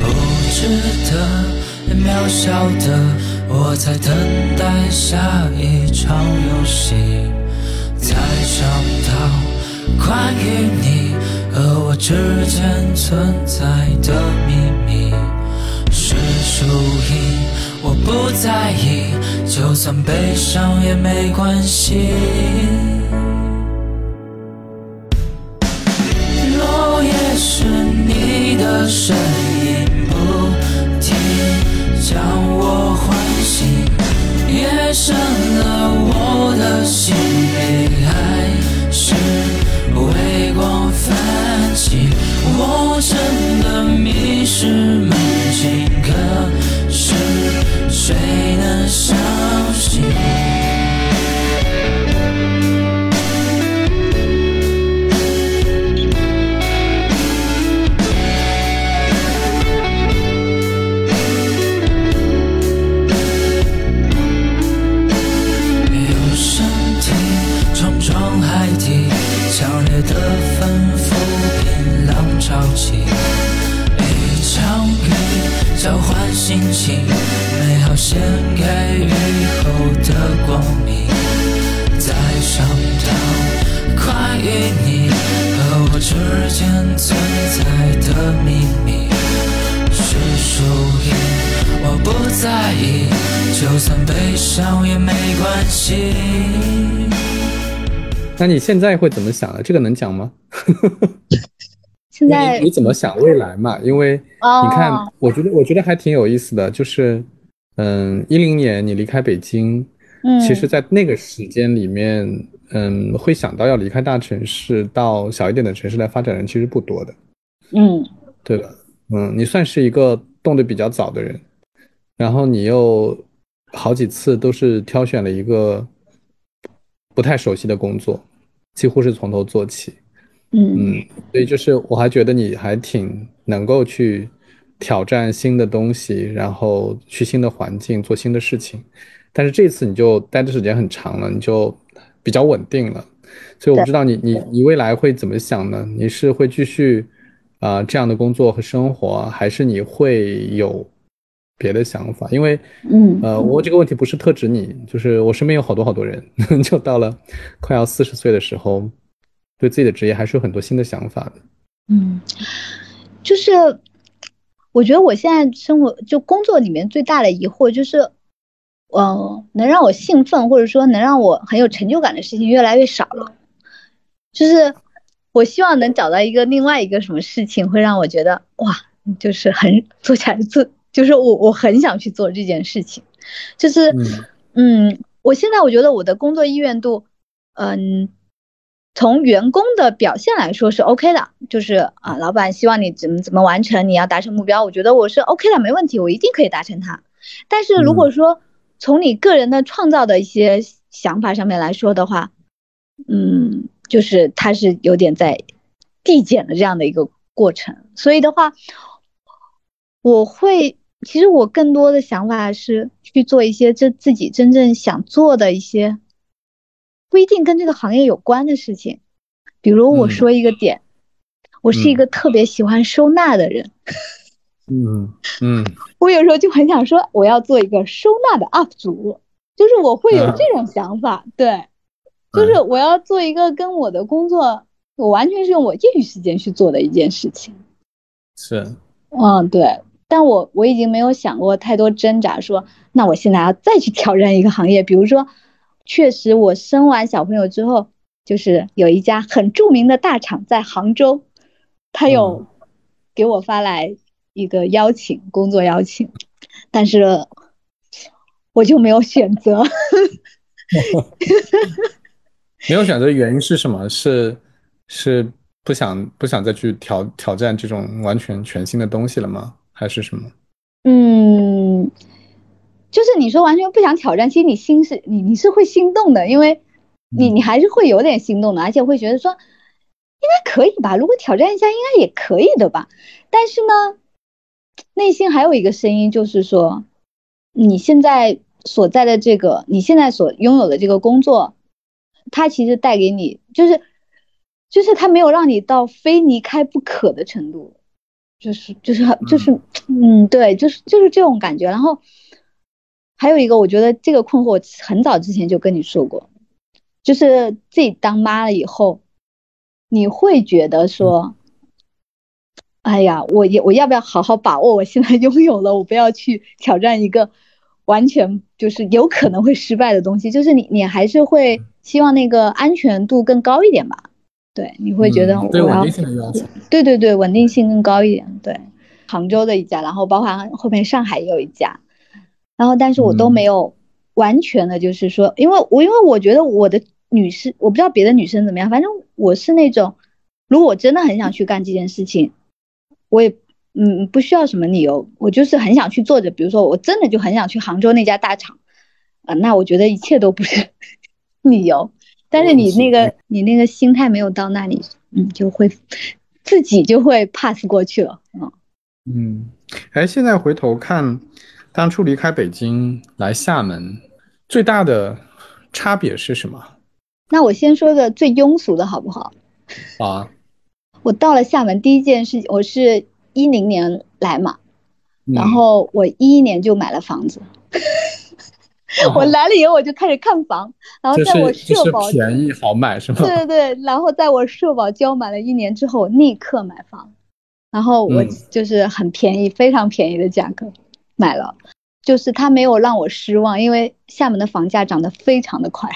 不值得渺小的我在等待下一场游戏，才找到关于你和我之间存在的秘密。是输赢我不在意，就算悲伤也没关系。是你的声音不停。将我唤醒，夜深了，我的心里还是微光泛起。我真的迷失梦境，可是谁能相信？心情，美好献给雨后的光明。再上到关于你和我之间存在的秘密，是输赢我不在意，就算悲伤也没关系。那你现在会怎么想呢？这个能讲吗？现在你怎么想未来嘛？因为你看，我觉得我觉得还挺有意思的，就是，嗯，一零年你离开北京，嗯，其实，在那个时间里面，嗯，会想到要离开大城市到小一点的城市来发展人其实不多的，嗯，对吧？嗯，你算是一个动得比较早的人，然后你又好几次都是挑选了一个。不太熟悉的工作，几乎是从头做起。嗯嗯，所以就是我还觉得你还挺能够去挑战新的东西，然后去新的环境做新的事情。但是这次你就待的时间很长了，你就比较稳定了。所以我不知道你你你未来会怎么想呢？你是会继续啊这样的工作和生活，还是你会有？别的想法，因为，嗯，呃，我这个问题不是特指你，就是我身边有好多好多人，就到了快要四十岁的时候，对自己的职业还是有很多新的想法的。嗯，就是我觉得我现在生活就工作里面最大的疑惑就是，嗯，能让我兴奋或者说能让我很有成就感的事情越来越少了。就是我希望能找到一个另外一个什么事情会让我觉得哇，就是很做起来做。就是我我很想去做这件事情，就是嗯，我现在我觉得我的工作意愿度，嗯，从员工的表现来说是 OK 的，就是啊，老板希望你怎么怎么完成，你要达成目标，我觉得我是 OK 的，没问题，我一定可以达成它。但是如果说从你个人的创造的一些想法上面来说的话，嗯，就是它是有点在递减的这样的一个过程，所以的话，我会。其实我更多的想法是去做一些这自己真正想做的一些，不一定跟这个行业有关的事情。比如我说一个点，我是一个特别喜欢收纳的人。嗯嗯，我有时候就很想说，我要做一个收纳的 UP 主，就是我会有这种想法，对，就是我要做一个跟我的工作，我完全是用我业余时间去做的一件事情。是，嗯，对，但我我已经没有想过太多挣扎，说那我现在要再去挑战一个行业，比如说，确实我生完小朋友之后，就是有一家很著名的大厂在杭州，他有给我发来。一个邀请，工作邀请，但是我就没有选择。没有选择的原因是什么？是是不想不想再去挑挑战这种完全全新的东西了吗？还是什么？嗯，就是你说完全不想挑战，其实你心是你你是会心动的，因为你你还是会有点心动的，而且会觉得说应该可以吧？如果挑战一下，应该也可以的吧？但是呢？内心还有一个声音，就是说，你现在所在的这个，你现在所拥有的这个工作，它其实带给你，就是，就是它没有让你到非离开不可的程度，就是，就是很，就是，嗯，对，就是，就是这种感觉。然后还有一个，我觉得这个困惑很早之前就跟你说过，就是自己当妈了以后，你会觉得说。哎呀，我也我要不要好好把握我现在拥有了？我不要去挑战一个完全就是有可能会失败的东西。就是你你还是会希望那个安全度更高一点吧？对，你会觉得我要。对对对，稳定性更高一点。对，杭州的一家，然后包括后面上海也有一家，然后但是我都没有完全的，就是说，因为我因为我觉得我的女士，我不知道别的女生怎么样，反正我是那种，如果我真的很想去干这件事情。我也嗯不需要什么理由，我就是很想去做着。比如说，我真的就很想去杭州那家大厂，啊，那我觉得一切都不是 理由。但是你那个你那个心态没有到那里，嗯，就会自己就会 pass 过去了。嗯嗯，哎，现在回头看，当初离开北京来厦门，最大的差别是什么？那我先说个最庸俗的好不好？啊。我到了厦门，第一件事，我是一零年来嘛，然后我一一年就买了房子。我来了以后，我就开始看房，然后在我社保便宜好买是吗？对对对，然后在我社保交满了一年之后，立刻买房，然后我就是很便宜，非常便宜的价格买了，就是他没有让我失望，因为厦门的房价涨得非常的快。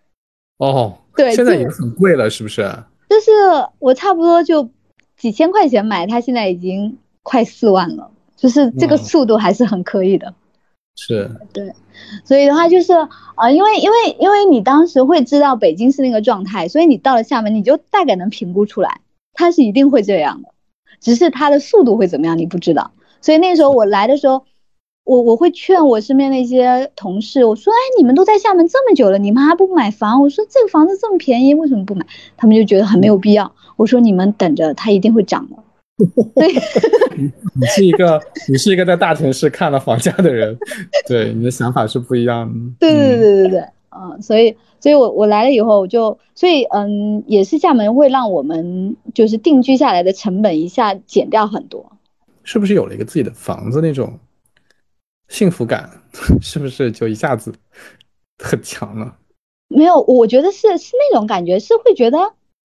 哦，对，现在已经很贵了，是不是？就是我差不多就几千块钱买，它现在已经快四万了，就是这个速度还是很可以的。是，对，所以的话就是啊，因为因为因为你当时会知道北京是那个状态，所以你到了厦门，你就大概能评估出来，它是一定会这样的，只是它的速度会怎么样你不知道。所以那时候我来的时候。我我会劝我身边那些同事，我说，哎，你们都在厦门这么久了，你们还不买房？我说这个房子这么便宜，为什么不买？他们就觉得很没有必要。我说你们等着，它一定会涨的。对，你是一个你是一个在大城市看了房价的人，对你的想法是不一样的。对对对对对，嗯，所以所以我我来了以后，我就所以嗯，也是厦门会让我们就是定居下来的成本一下减掉很多。是不是有了一个自己的房子那种？幸福感 是不是就一下子很强了？没有，我觉得是是那种感觉，是会觉得，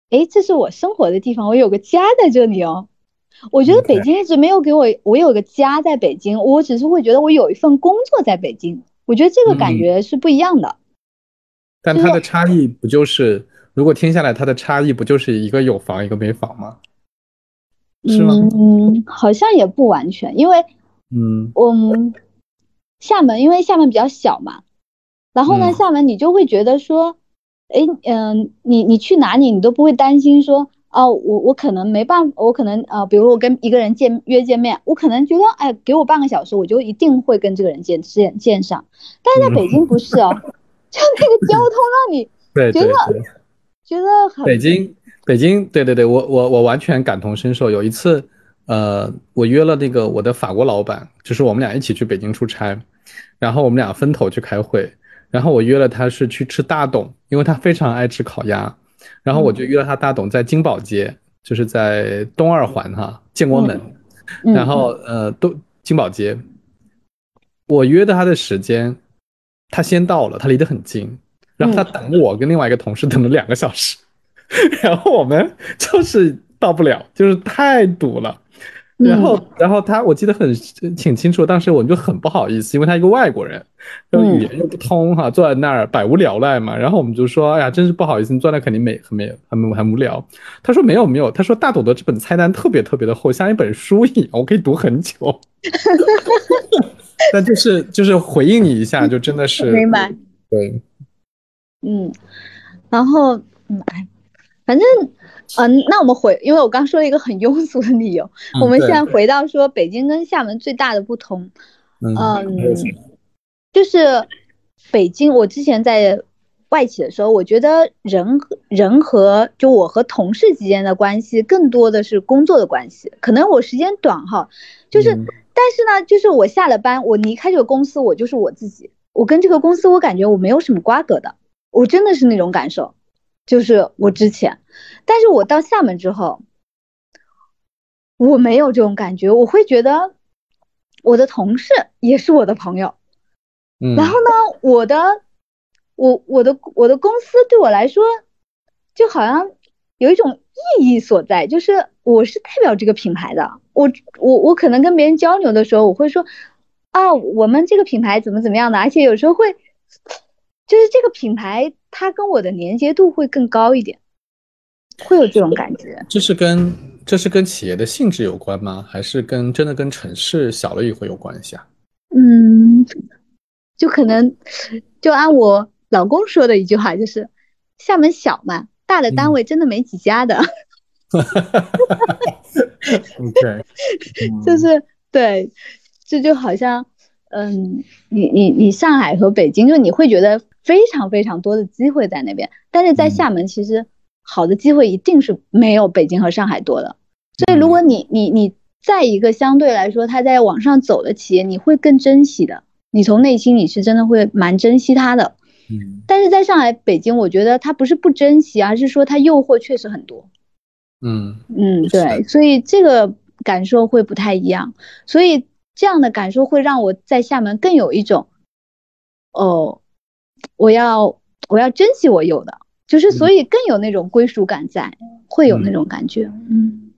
哎，这是我生活的地方，我有个家在这里哦。我觉得北京一直没有给我，我有个家在北京，我只是会觉得我有一份工作在北京，我觉得这个感觉是不一样的。但它的差异不就是，如果听下来，它的差异不就是一个有房，一个没房吗？是吗？嗯，好像也不完全，因为，嗯，我。厦门，因为厦门比较小嘛，然后呢，厦门你就会觉得说，哎，嗯，你你去哪里，你都不会担心说，哦，我我可能没办法，我可能呃，比如我跟一个人见约见面，我可能觉得，哎，给我半个小时，我就一定会跟这个人见见见上。但是在北京不是哦，就那个交通让你觉得觉得很北京北京，对对对，我我我完全感同身受。有一次，呃，我约了那个我的法国老板，就是我们俩一起去北京出差。然后我们俩分头去开会，然后我约了他是去吃大董，因为他非常爱吃烤鸭，然后我就约了他大董在金宝街，就是在东二环哈建国门，嗯。然后呃都金宝街，我约的他的时间，他先到了，他离得很近，然后他等我跟另外一个同事等了两个小时，然后我们 就是到不了，就是太堵了。然后，然后他，我记得很挺清楚，当时我们就很不好意思，因为他一个外国人，然后语言又不通哈，坐在那儿百无聊赖嘛。然后我们就说，哎呀，真是不好意思，你坐那肯定没很没很很无聊。他说没有没有，他说大朵的这本菜单特别特别的厚，像一本书一样，我可以读很久。那就是就是回应你一下，就真的是明白。对，嗯，然后嗯，哎，反正。嗯，那我们回，因为我刚说了一个很庸俗的理由，嗯我们现在回到说北京跟厦门最大的不同，嗯，就是北京，我之前在外企的时候，我觉得人人和就我和同事之间的关系更多的是工作的关系，可能我时间短哈，就是，嗯、但是呢，就是我下了班，我离开这个公司，我就是我自己，我跟这个公司我感觉我没有什么瓜葛的，我真的是那种感受。就是我之前，但是我到厦门之后，我没有这种感觉，我会觉得我的同事也是我的朋友，嗯，然后呢，我的我我的我的公司对我来说，就好像有一种意义所在，就是我是代表这个品牌的，我我我可能跟别人交流的时候，我会说啊，我们这个品牌怎么怎么样的，而且有时候会。就是这个品牌，它跟我的连接度会更高一点，会有这种感觉。这是跟这是跟企业的性质有关吗？还是跟真的跟城市小了以后有关系啊？嗯，就可能就按我老公说的一句话，就是厦门小嘛，大的单位真的没几家的。OK，就是对，这就好像，嗯，你你你上海和北京，就你会觉得。非常非常多的机会在那边，但是在厦门其实好的机会一定是没有北京和上海多的。所以如果你你你在一个相对来说它在往上走的企业，你会更珍惜的，你从内心里是真的会蛮珍惜它的。嗯，但是在上海、北京，我觉得它不是不珍惜，而是说它诱惑确实很多。嗯嗯，对，所以这个感受会不太一样。所以这样的感受会让我在厦门更有一种，哦。我要我要珍惜我有的，就是所以更有那种归属感在，嗯、会有那种感觉。嗯，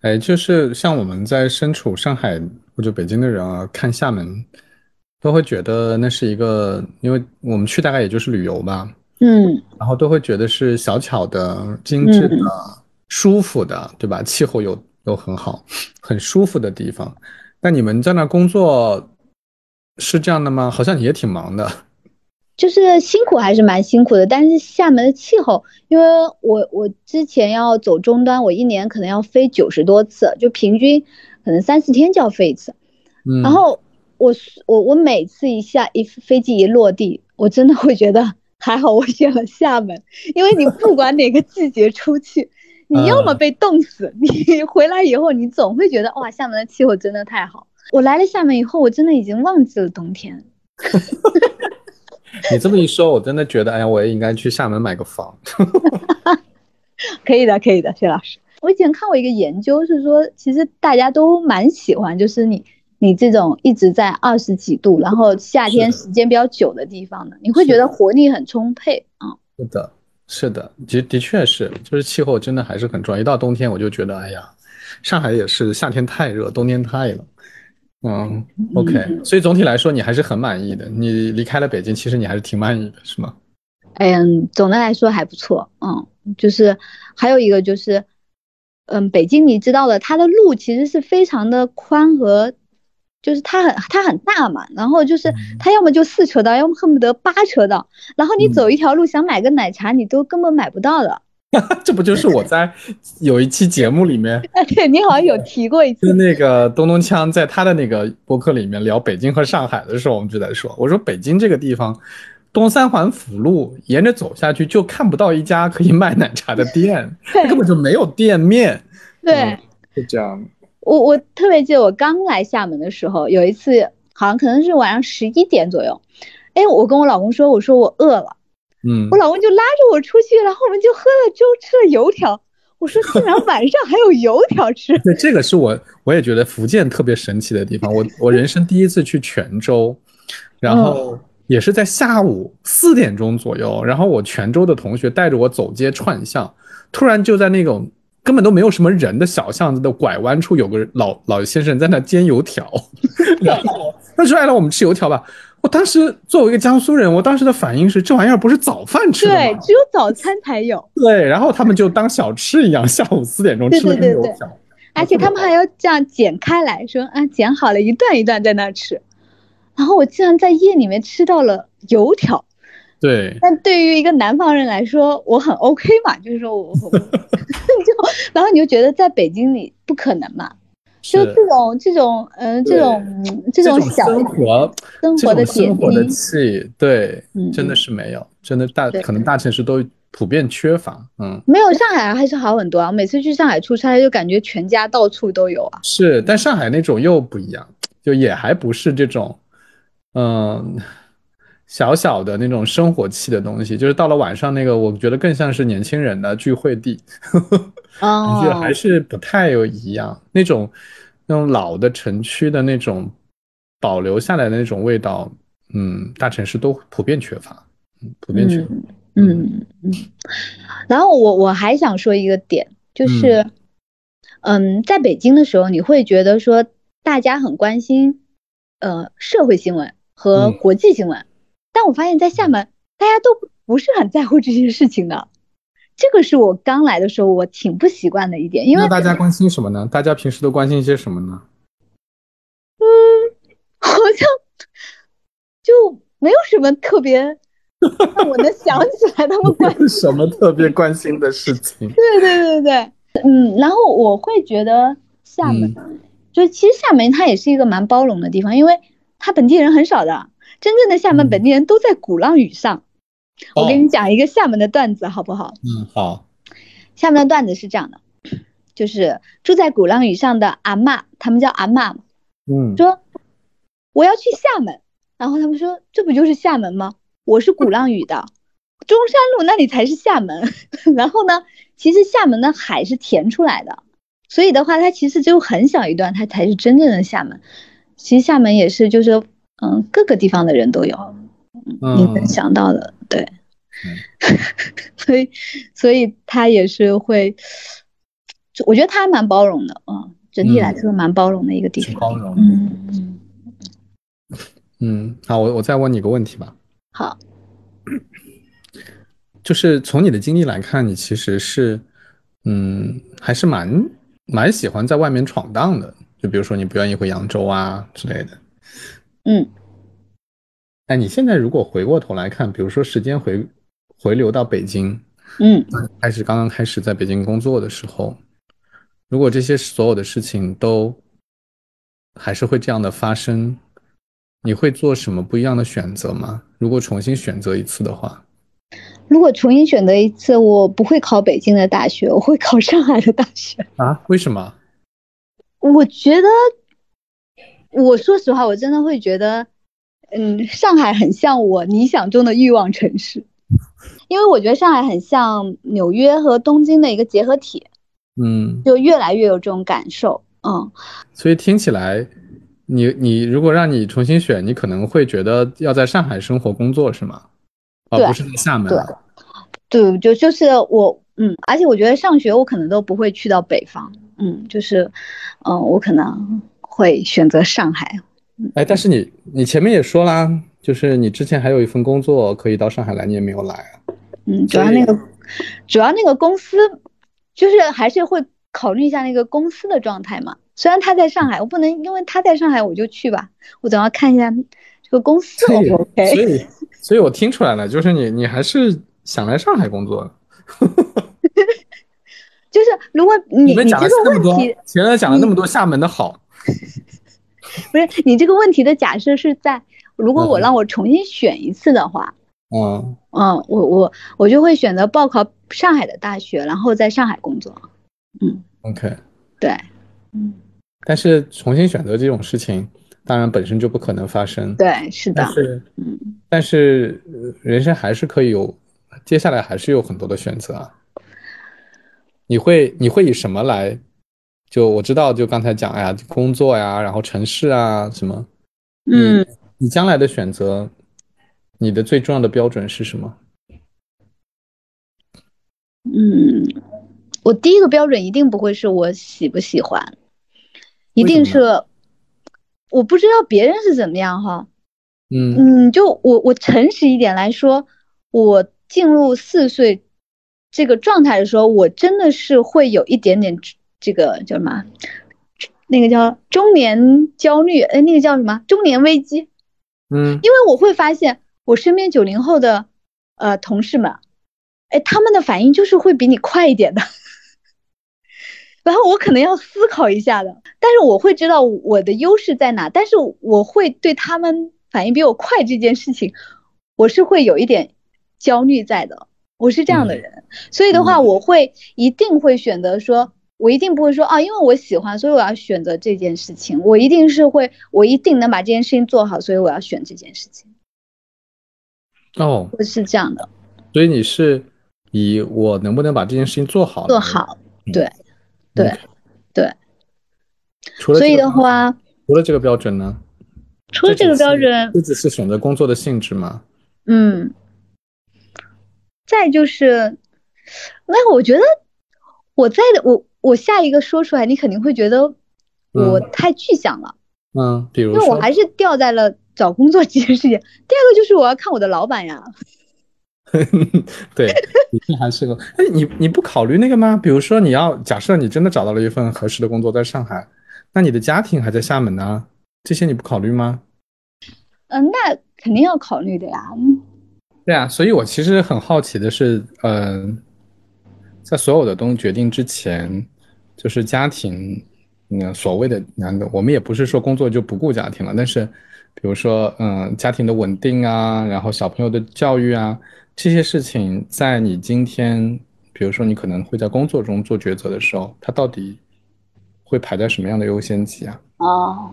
哎，就是像我们在身处上海或者北京的人啊，看厦门，都会觉得那是一个，因为我们去大概也就是旅游吧，嗯，然后都会觉得是小巧的、精致的、嗯、舒服的，对吧？气候又又很好，很舒服的地方。那你们在那工作是这样的吗？好像你也挺忙的。就是辛苦还是蛮辛苦的，但是厦门的气候，因为我我之前要走终端，我一年可能要飞九十多次，就平均可能三四天就要飞一次。嗯，然后我我我每次一下一飞机一落地，我真的会觉得 还好我选了厦门，因为你不管哪个季节出去，你要么被冻死，你回来以后你总会觉得哇，厦门的气候真的太好。我来了厦门以后，我真的已经忘记了冬天。你这么一说，我真的觉得，哎呀，我也应该去厦门买个房。可以的，可以的，谢老师。我以前看过一个研究，是说其实大家都蛮喜欢，就是你你这种一直在二十几度，然后夏天时间比较久的地方的，你会觉得活力很充沛啊。是的，是的，的的确是，就是气候真的还是很重要。一到冬天，我就觉得，哎呀，上海也是夏天太热，冬天太冷。嗯，OK，所以总体来说你还是很满意的。你离开了北京，其实你还是挺满意的，是吗？嗯，总的来说还不错。嗯，就是还有一个就是，嗯，北京你知道的，它的路其实是非常的宽和，就是它很它很大嘛，然后就是它要么就四车道，要么恨不得八车道，然后你走一条路想买个奶茶，你都根本买不到的。这不就是我在有一期节目里面，啊，对你好像有提过一次，跟那个东东锵在他的那个博客里面聊北京和上海的时候，我们就在说，我说北京这个地方，东三环辅路沿着走下去就看不到一家可以卖奶茶的店，根本就没有店面。对，嗯、是这样。我我特别记得我刚来厦门的时候，有一次好像可能是晚上十一点左右，哎，我跟我老公说，我说我饿了。嗯，我老公就拉着我出去，然后我们就喝了粥，吃了油条。我说 竟然晚上还有油条吃，对，这个是我我也觉得福建特别神奇的地方。我我人生第一次去泉州，然后也是在下午四点钟左右，然后我泉州的同学带着我走街串巷，突然就在那种根本都没有什么人的小巷子的拐弯处，有个老老先生在那煎油条，然后 他说：“哎，来我们吃油条吧。”我当时作为一个江苏人，我当时的反应是这玩意儿不是早饭吃的对，只有早餐才有，对，然后他们就当小吃一样，下午四点钟吃了对对对对个油条。而且他们还要这样剪开来说啊，剪好了一段一段在那吃。然后我竟然在夜里面吃到了油条，对，但对于一个南方人来说，我很 OK 嘛，就是说我我 就，然后你就觉得在北京里不可能嘛，就这种这种嗯、这种嗯这这种小生活，生活的点生活的滴，气，对，嗯真的是没有，真的大可能大城市都普遍缺乏。嗯，没有上海还是好很多啊。每次去上海出差，就感觉全家到处都有啊。是，但上海那种又不一样，就也还不是这种，嗯。小小的那种生活气的东西，就是到了晚上那个，我觉得更像是年轻人的聚会地。感觉哦还是不太有一样，那种那种老的城区的那种保留下来的那种味道，嗯，大城市都普遍缺乏，嗯，普遍缺乏。嗯嗯嗯。然后我我还想说一个点，就是，嗯，在北京的时候，你会觉得说大家很关心，呃，社会新闻和嗯国际新闻，但我发现，在厦门，大家都不是很在乎这些事情的。这个是我刚来的时候我挺不习惯的一点，因为那大家关心什么呢？大家平时都关心一些什么呢？嗯好像就没有什么特别让我能想起来他们关心什么特别关心的事情？对对对对，嗯，然后我会觉得厦门，嗯就其实厦门它也是一个蛮包容的地方，因为它本地人很少的，真正的厦门嗯本地人都在鼓浪屿上。我给哦你讲一个厦门的段子好不好？嗯，好，厦门的段子是这样的，就是住在鼓浪屿上的阿嬷，他们叫阿嬷嘛，嗯，说我要去厦门，然后他们说这不就是厦门吗？我是鼓浪屿的，中山路那里才是厦门。然后呢，其实厦门的海是填出来的，所以的话，它其实只有很小一段，它才是真正的厦门。其实厦门也是，就是嗯，各个地方的人都有，你能嗯，想到的，对。所以，所以他也是会，就我觉得他还蛮包容的，嗯，整体来嗯说蛮包容的一个地方。包容。嗯嗯，嗯，好，我我再问你个问题吧，好。就是从你的经历来看，你其实是，嗯，还是蛮蛮喜欢在外面闯荡的。就比如说你不愿意回扬州啊之类的。嗯，哎，你现在如果回过头来看，比如说时间回回流到北京，嗯开始刚刚开始在北京工作的时候，如果这些所有的事情都还是会这样的发生，你会做什么不一样的选择吗？如果重新选择一次的话，如果重新选择一次，我不会考北京的大学，我会考上海的大学。啊？为什么？我觉得，我说实话，我真的会觉得，嗯，上海很像我理想中的欲望城市，因为我觉得上海很像纽约和东京的一个结合体，嗯，就越来越有这种感受。嗯，所以听起来，你你如果让你重新选，你可能会觉得要在上海生活工作是吗？而对不是在厦门。对，就就是我，嗯，而且我觉得上学我可能都不会去到北方，嗯，就是，嗯，我可能会选择上海。哎，但是你你前面也说啦，就是你之前还有一份工作可以到上海来，你也没有来啊。嗯，主要那个，主要那个公司，就是还是会考虑一下那个公司的状态嘛。虽然他在上海，我不能因为他在上海我就去吧，我总要看一下这个公司所 O 不 OK。所以所以我听出来了，就是你你还是想来上海工作的。就是如果你们讲你这个了那么多问题，前面讲了那么多厦门的好，不是你这个问题的假设是在，如果我嗯让我重新选一次的话，嗯，嗯，我我我就会选择报考上海的大学，然后在上海工作。嗯，OK。对，嗯，但是重新选择这种事情，当然本身就不可能发生。对，是的但，是嗯，但是呃人生还是可以有，接下来还是有很多的选择啊。你会你会以什么来？就我知道，就刚才讲哎呀，工作呀，然后城市啊什么，嗯，你将来的选择，你的最重要的标准是什么？嗯，我第一个标准一定不会是我喜不喜欢，一定是我不知道别人是怎么样哈。嗯嗯，就我我诚实一点来说，我进入四岁这个状态的时候，我真的是会有一点点这个叫什么，那个叫中年焦虑，哎，那个叫什么中年危机。嗯因为我会发现我身边九零后的呃同事们，哎，他们的反应就是会比你快一点的，然后我可能要思考一下的，但是我会知道我的优势在哪，但是我会对他们反应比我快这件事情，我是会有一点焦虑在的，我是这样的人，所以的话，嗯我会一定会选择说。我一定不会说啊，因为我喜欢，所以我要选择这件事情。我一定是会，我一定能把这件事情做好，所以我要选这件事情。哦，我是这样的，所以你是以我能不能把这件事情做好做好，嗯对对对。除了所以的这个标准话，除了这个标准呢？除了这个标准，这只是选择工作的性质吗？嗯，再就是，那我觉得我在的我我下一个说出来，你肯定会觉得我嗯太具象了，嗯，比如因为我，还是掉在了找工作这件事情。第二个就是我要看我的老板呀，对，你这还是个，哎，你你不考虑那个吗？比如说，你要假设你真的找到了一份合适的工作在上海，那你的家庭还在厦门呢，这些你不考虑吗？嗯、那肯定要考虑的呀。嗯对啊，所以我其实很好奇的是，嗯、在所有的东西决定之前，就是家庭，嗯，所谓的难的，我们也不是说工作就不顾家庭了，但是，比如说，嗯，家庭的稳定啊，然后小朋友的教育啊，这些事情，在你今天，比如说你可能会在工作中做抉择的时候，它到底会排在什么样的优先级啊？哦，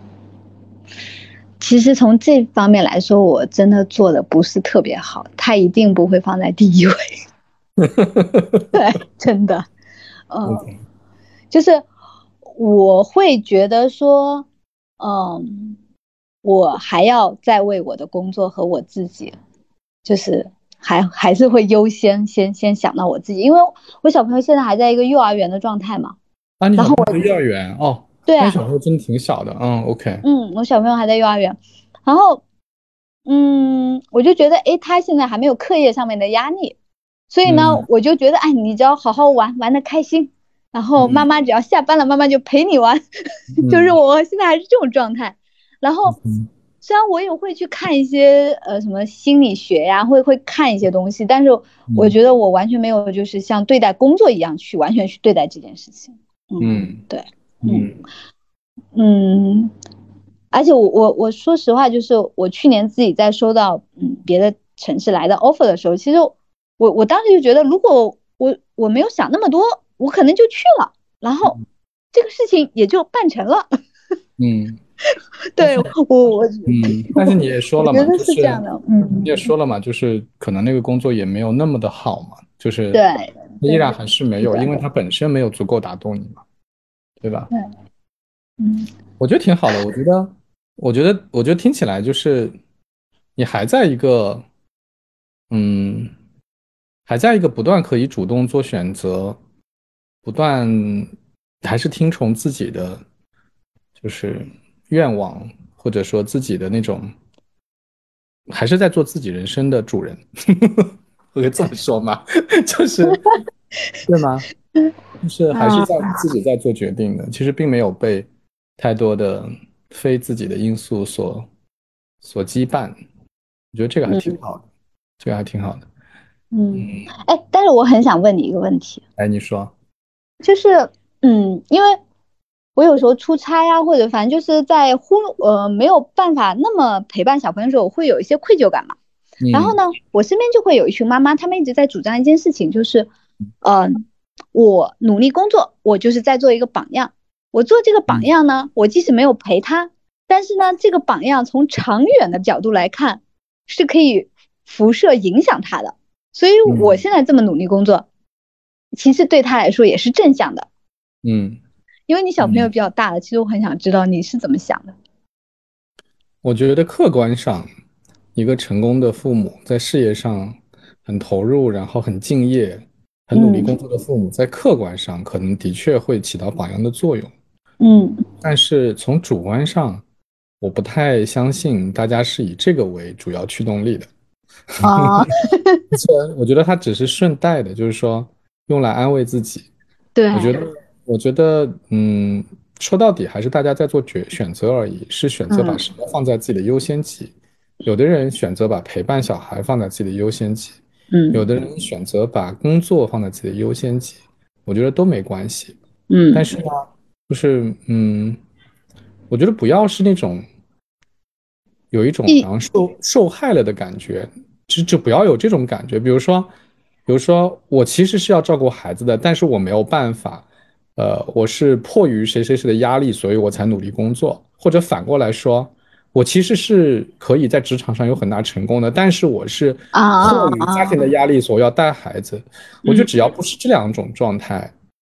其实从这方面来说，我真的做的不是特别好，他一定不会放在第一位。对，真的，嗯就是我会觉得说，嗯，我还要再为我的工作和我自己，就是还还是会优先先先想到我自己，因为我小朋友现在还在一个幼儿园的状态嘛。啊，你然后小朋友幼儿园？哦，对啊。那小朋友真的挺小的，嗯，OK，嗯，我小朋友还在幼儿园，然后，嗯，我就觉得，诶，他现在还没有课业上面的压力，所以呢，嗯。我就觉得，哎，你只要好好玩，玩的开心，然后妈妈只要下班了，妈妈就陪你玩，就是我现在还是这种状态。然后，嗯虽然我也会去看一些呃什么心理学呀，会会看一些东西，但是我嗯。觉得我完全没有就是像对待工作一样去完全去对待这件事情。嗯，对，嗯。嗯，而且我我我说实话，就是我去年自己在收到嗯别的城市来的 offer 的时候，其实我我当时就觉得，如果我我没有想那么多，我可能就去了，然后这个事情也就办成了。嗯 对我我嗯，但是你也说了嘛，是这样的，嗯你，也说了嘛，就是可能那个工作也没有那么的好嘛，就是对，依然还是没有，因为它本身没有足够打动你嘛，对吧？嗯我觉得挺好的，我觉得，我觉得，我觉得听起来就是你还在一个，嗯，还在一个不断可以主动做选择，不断还是听从自己的，就是愿望，或者说自己的那种，还是在做自己人生的主人，我可以这么说吗？就是，对吗？就是还是在自己在做决定的，其实并没有被太多的非自己的因素所所羁绊，我觉得这个还挺好的，这个还挺好的。嗯，哎，但是我很想问你一个问题，哎，你说，就是嗯，因为我有时候出差啊、或者反正就是在忽呃没有办法那么陪伴小朋友的时候，我会有一些愧疚感嘛。然后嗯呢，我身边就会有一群妈妈，她们一直在主张一件事情，就是，嗯、我努力工作，我就是在做一个榜样。我做这个榜样呢，我即使没有陪他，但是呢，这个榜样从长远的角度来看，是可以辐射影响他的。所以我嗯现在这么努力工作，其实对他来说也是正向的。嗯，因为你小朋友嗯比较大了，其实我很想知道你是怎么想的。我觉得客观上，一个成功的父母在事业上很投入，然后很敬业、很努力嗯工作的父母，在客观上可能的确会起到榜样的作用。嗯但是从主观上，我不太相信大家是以这个为主要驱动力的。啊，这我觉得它只是顺带的，就是说用来安慰自己。对，我觉得，我觉得，嗯，说到底还是大家在做决选择而已，是选择把嗯什么放在自己的优先级。有的人选择把陪伴小孩放在自己的优先级，嗯有嗯的人选择把工作放在自己的优先级，我觉得都没关系。嗯，但是呢，就是嗯，我觉得不要是那种有一种一好像受受害了的感觉，就就不要有这种感觉。比如说，比如说我其实是要照顾孩子的，但是我没有办法，呃，我是迫于谁谁谁的压力，所以我才努力工作，或者反过来说。我其实是可以在职场上有很大成功的，但是我是啊迫于家庭的压力，所以要带孩子。我觉得只要不是这两种状态，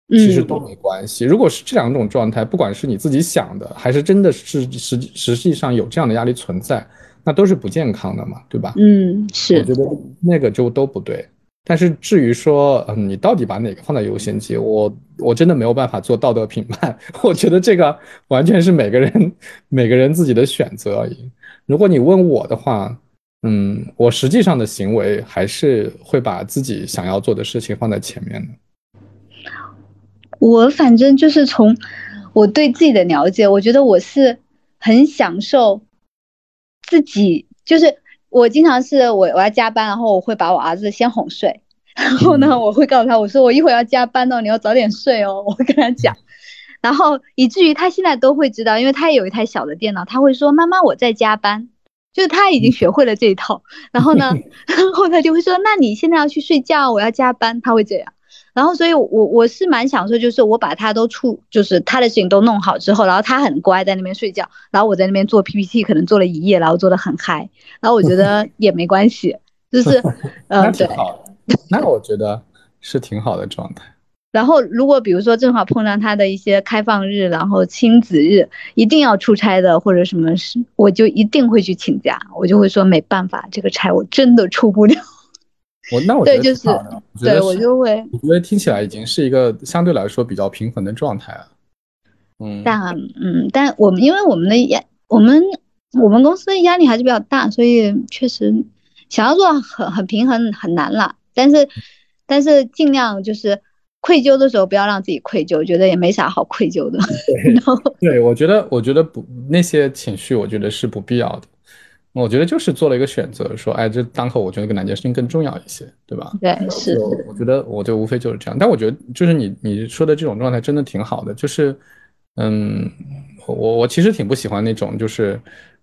其实嗯都没关系。如果是这两种状态，不管是你自己想的，还是真的是实实际上有这样的压力存在，那都是不健康的嘛，对吧？嗯是我觉得那个就都不对。但是至于说，嗯，你到底把哪个放在优先级，我我真的没有办法做道德评判。我觉得这个完全是每个人每个人自己的选择而已。如果你问我的话，嗯，我实际上的行为还是会把自己想要做的事情放在前面的。我反正就是从我对自己的了解，我觉得我是很享受自己，就是我经常是我我要加班，然后我会把我儿子先哄睡，然后呢，嗯我会告诉他，我说我一会儿要加班哦，你要早点睡哦，我会跟他讲。然后以至于他现在都会知道，因为他也有一台小的电脑，他会说妈妈我在加班，就是他已经学会了这一套。然后呢，然后他就会说那你现在要去睡觉，我要加班，他会这样。然后，所以我我是蛮享受，就是我把他都处，就是他的事情都弄好之后，然后他很乖在那边睡觉，然后我在那边做 PPT，可能做了一夜，然后做的很嗨，然后我觉得 也没关系，就是，那呃，对。挺好的，那我觉得是挺好的状态。然后，如果比如说正好碰上他的一些开放日，然后亲子日，一定要出差的或者什么事，我就一定会去请假，我就会说没办法，这个差我真的出不了。我那我觉得对就是对我就会，我觉得听起来已经是一个相对来说比较平衡的状态了。嗯，但嗯，但我们因为我们的压，我们我们公司的压力还是比较大，所以确实想要做很很平衡很难了。但是但是尽量就是愧疚的时候不要让自己愧疚，觉得也没啥好愧疚的。然后对，我觉得，我觉得不那些情绪，我觉得是不必要的。我觉得就是做了一个选择，说，哎，这当口我觉得跟哪件事情更重要一些，对吧？对是我觉得，我就无非就是这样。但我觉得，就是你你说的这种状态真的挺好的。就是，嗯，我我其实挺不喜欢那种，就是，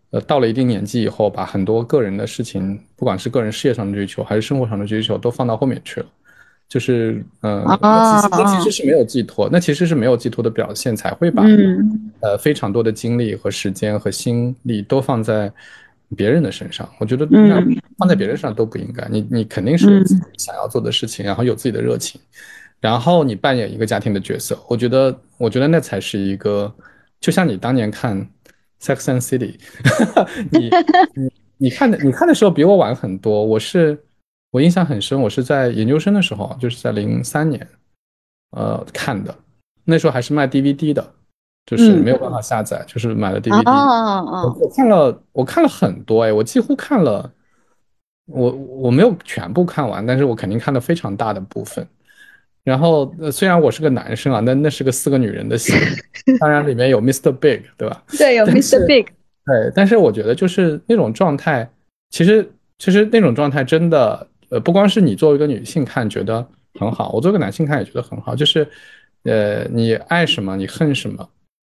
呃，到了一定年纪以后，把很多个人的事情，不管是个人事业上的追求，还是生活上的追求，都放到后面去了。就是，嗯、那其实那其实是没有寄托，那其实是没有寄托的表现，才会把嗯呃非常多的精力和时间和心力都放在别人的身上。我觉得嗯那放在别人身上都不应该。你你肯定是有自己想要做的事情，然后有自己的热情，然后你扮演一个家庭的角色。我觉得，我觉得那才是一个，就像你当年看《Sex and City》，你 你你看的你看的时候比我晚很多。我是我印象很深，我是在研究生的时候，就是在零三年，呃看的，那时候还是卖 DVD 的，就是嗯没有办法下载，就是买了哦 DVD。哦我我看了，我看了很多哎，我几乎看了，我我没有全部看完，但是我肯定看了非常大的部分。然后，呃虽然我是个男生啊，那那是个四个女人的戏，当然里面有 Mr. Big，对吧？对，有 Mr. Big，对，但是我觉得就是那种状态，其实其实那种状态真的，呃，不光是你作为一个女性看觉得很好，我作为一个男性看也觉得很好，就是，呃，你爱什么，你恨什么，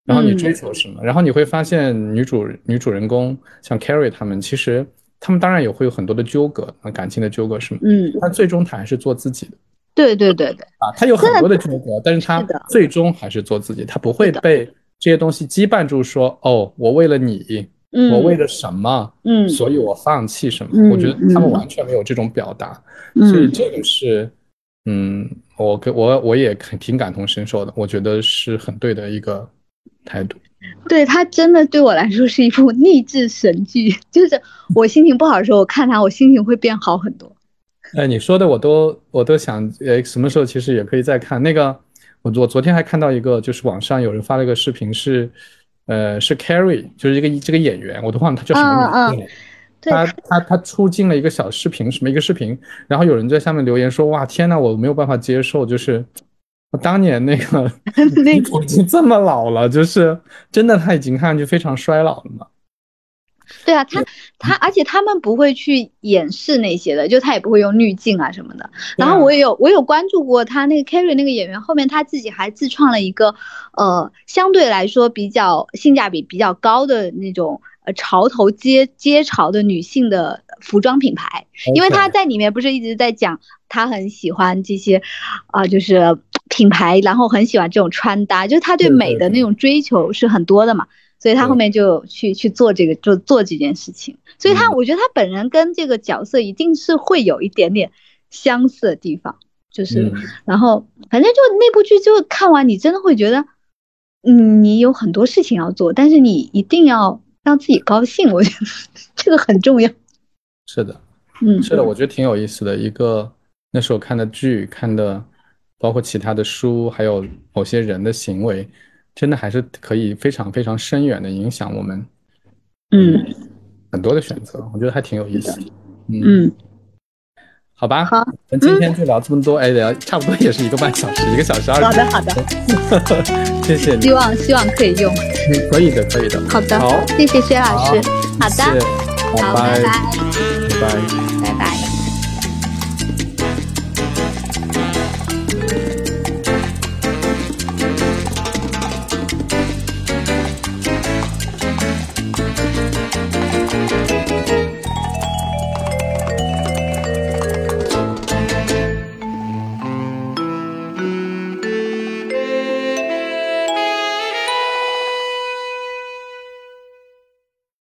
然后你追求什么，然后你会发现女主女主人公像 Carrie 他们，其实他们当然也会有很多的纠葛，啊，感情的纠葛什么，嗯，但最终她还是做自己的。对对对对，啊，他有很多的纠葛，但是他最终还是做自己，他不会被这些东西羁绊住说，哦，我为了你，嗯，我为了什么，嗯。所以我放弃什么。嗯我觉得他们嗯完全没有这种表达，嗯。所以这个是，嗯，我跟我我也挺感同身受的，我觉得是很对的一个态度。对他真的对我来说是一部励志神剧，就是我心情不好的时候，我看他，我心情会变好很多。哎，你说的我都我都想，哎，什么时候其实也可以再看那个。我我昨天还看到一个，就是网上有人发了一个视频，是呃是 Carrie，就是一个这个演员，我都忘了他叫什么名字了。他他他出镜了一个小视频，什么一个视频，然后有人在下面留言说，哇天呐，我没有办法接受，就是我当年那个 那已经这么老了，就是真的他已经看上去非常衰老了嘛。对啊，他他，而且他们不会去掩饰那些的，就他也不会用滤镜啊什么的。然后我也有我有关注过他那个 Carrie 那个演员，后面他自己还自创了一个，呃，相对来说比较性价比比较高的那种呃潮头街街潮的女性的服装品牌，因为他在里面不是一直在讲他很喜欢这些，啊，就是品牌，然后很喜欢这种穿搭，就是他对美的那种追求是很多的嘛。所以他后面就去去做这个，就做这件事情。所以他，我觉得他本人跟这个角色一定是会有一点点相似的地方，就是，然后反正就那部剧就看完，你真的会觉得，嗯，你有很多事情要做，但是你一定要让自己高兴，我觉得这个很重要。是的，嗯，是的，我觉得挺有意思的一个那时候看的剧，看的包括其他的书，还有某些人的行为。真的还是可以非常非常深远的影响我们，嗯，很多的选择，我觉得还挺有意思的，嗯，好吧，好，那今天就聊这么多，哎，聊差不多也是一个半小时，一个小时二十，好的好的，谢谢你，希望希望可以用，可以的可以的，好的，好，谢谢薛老师，好。的，好，拜拜，拜拜。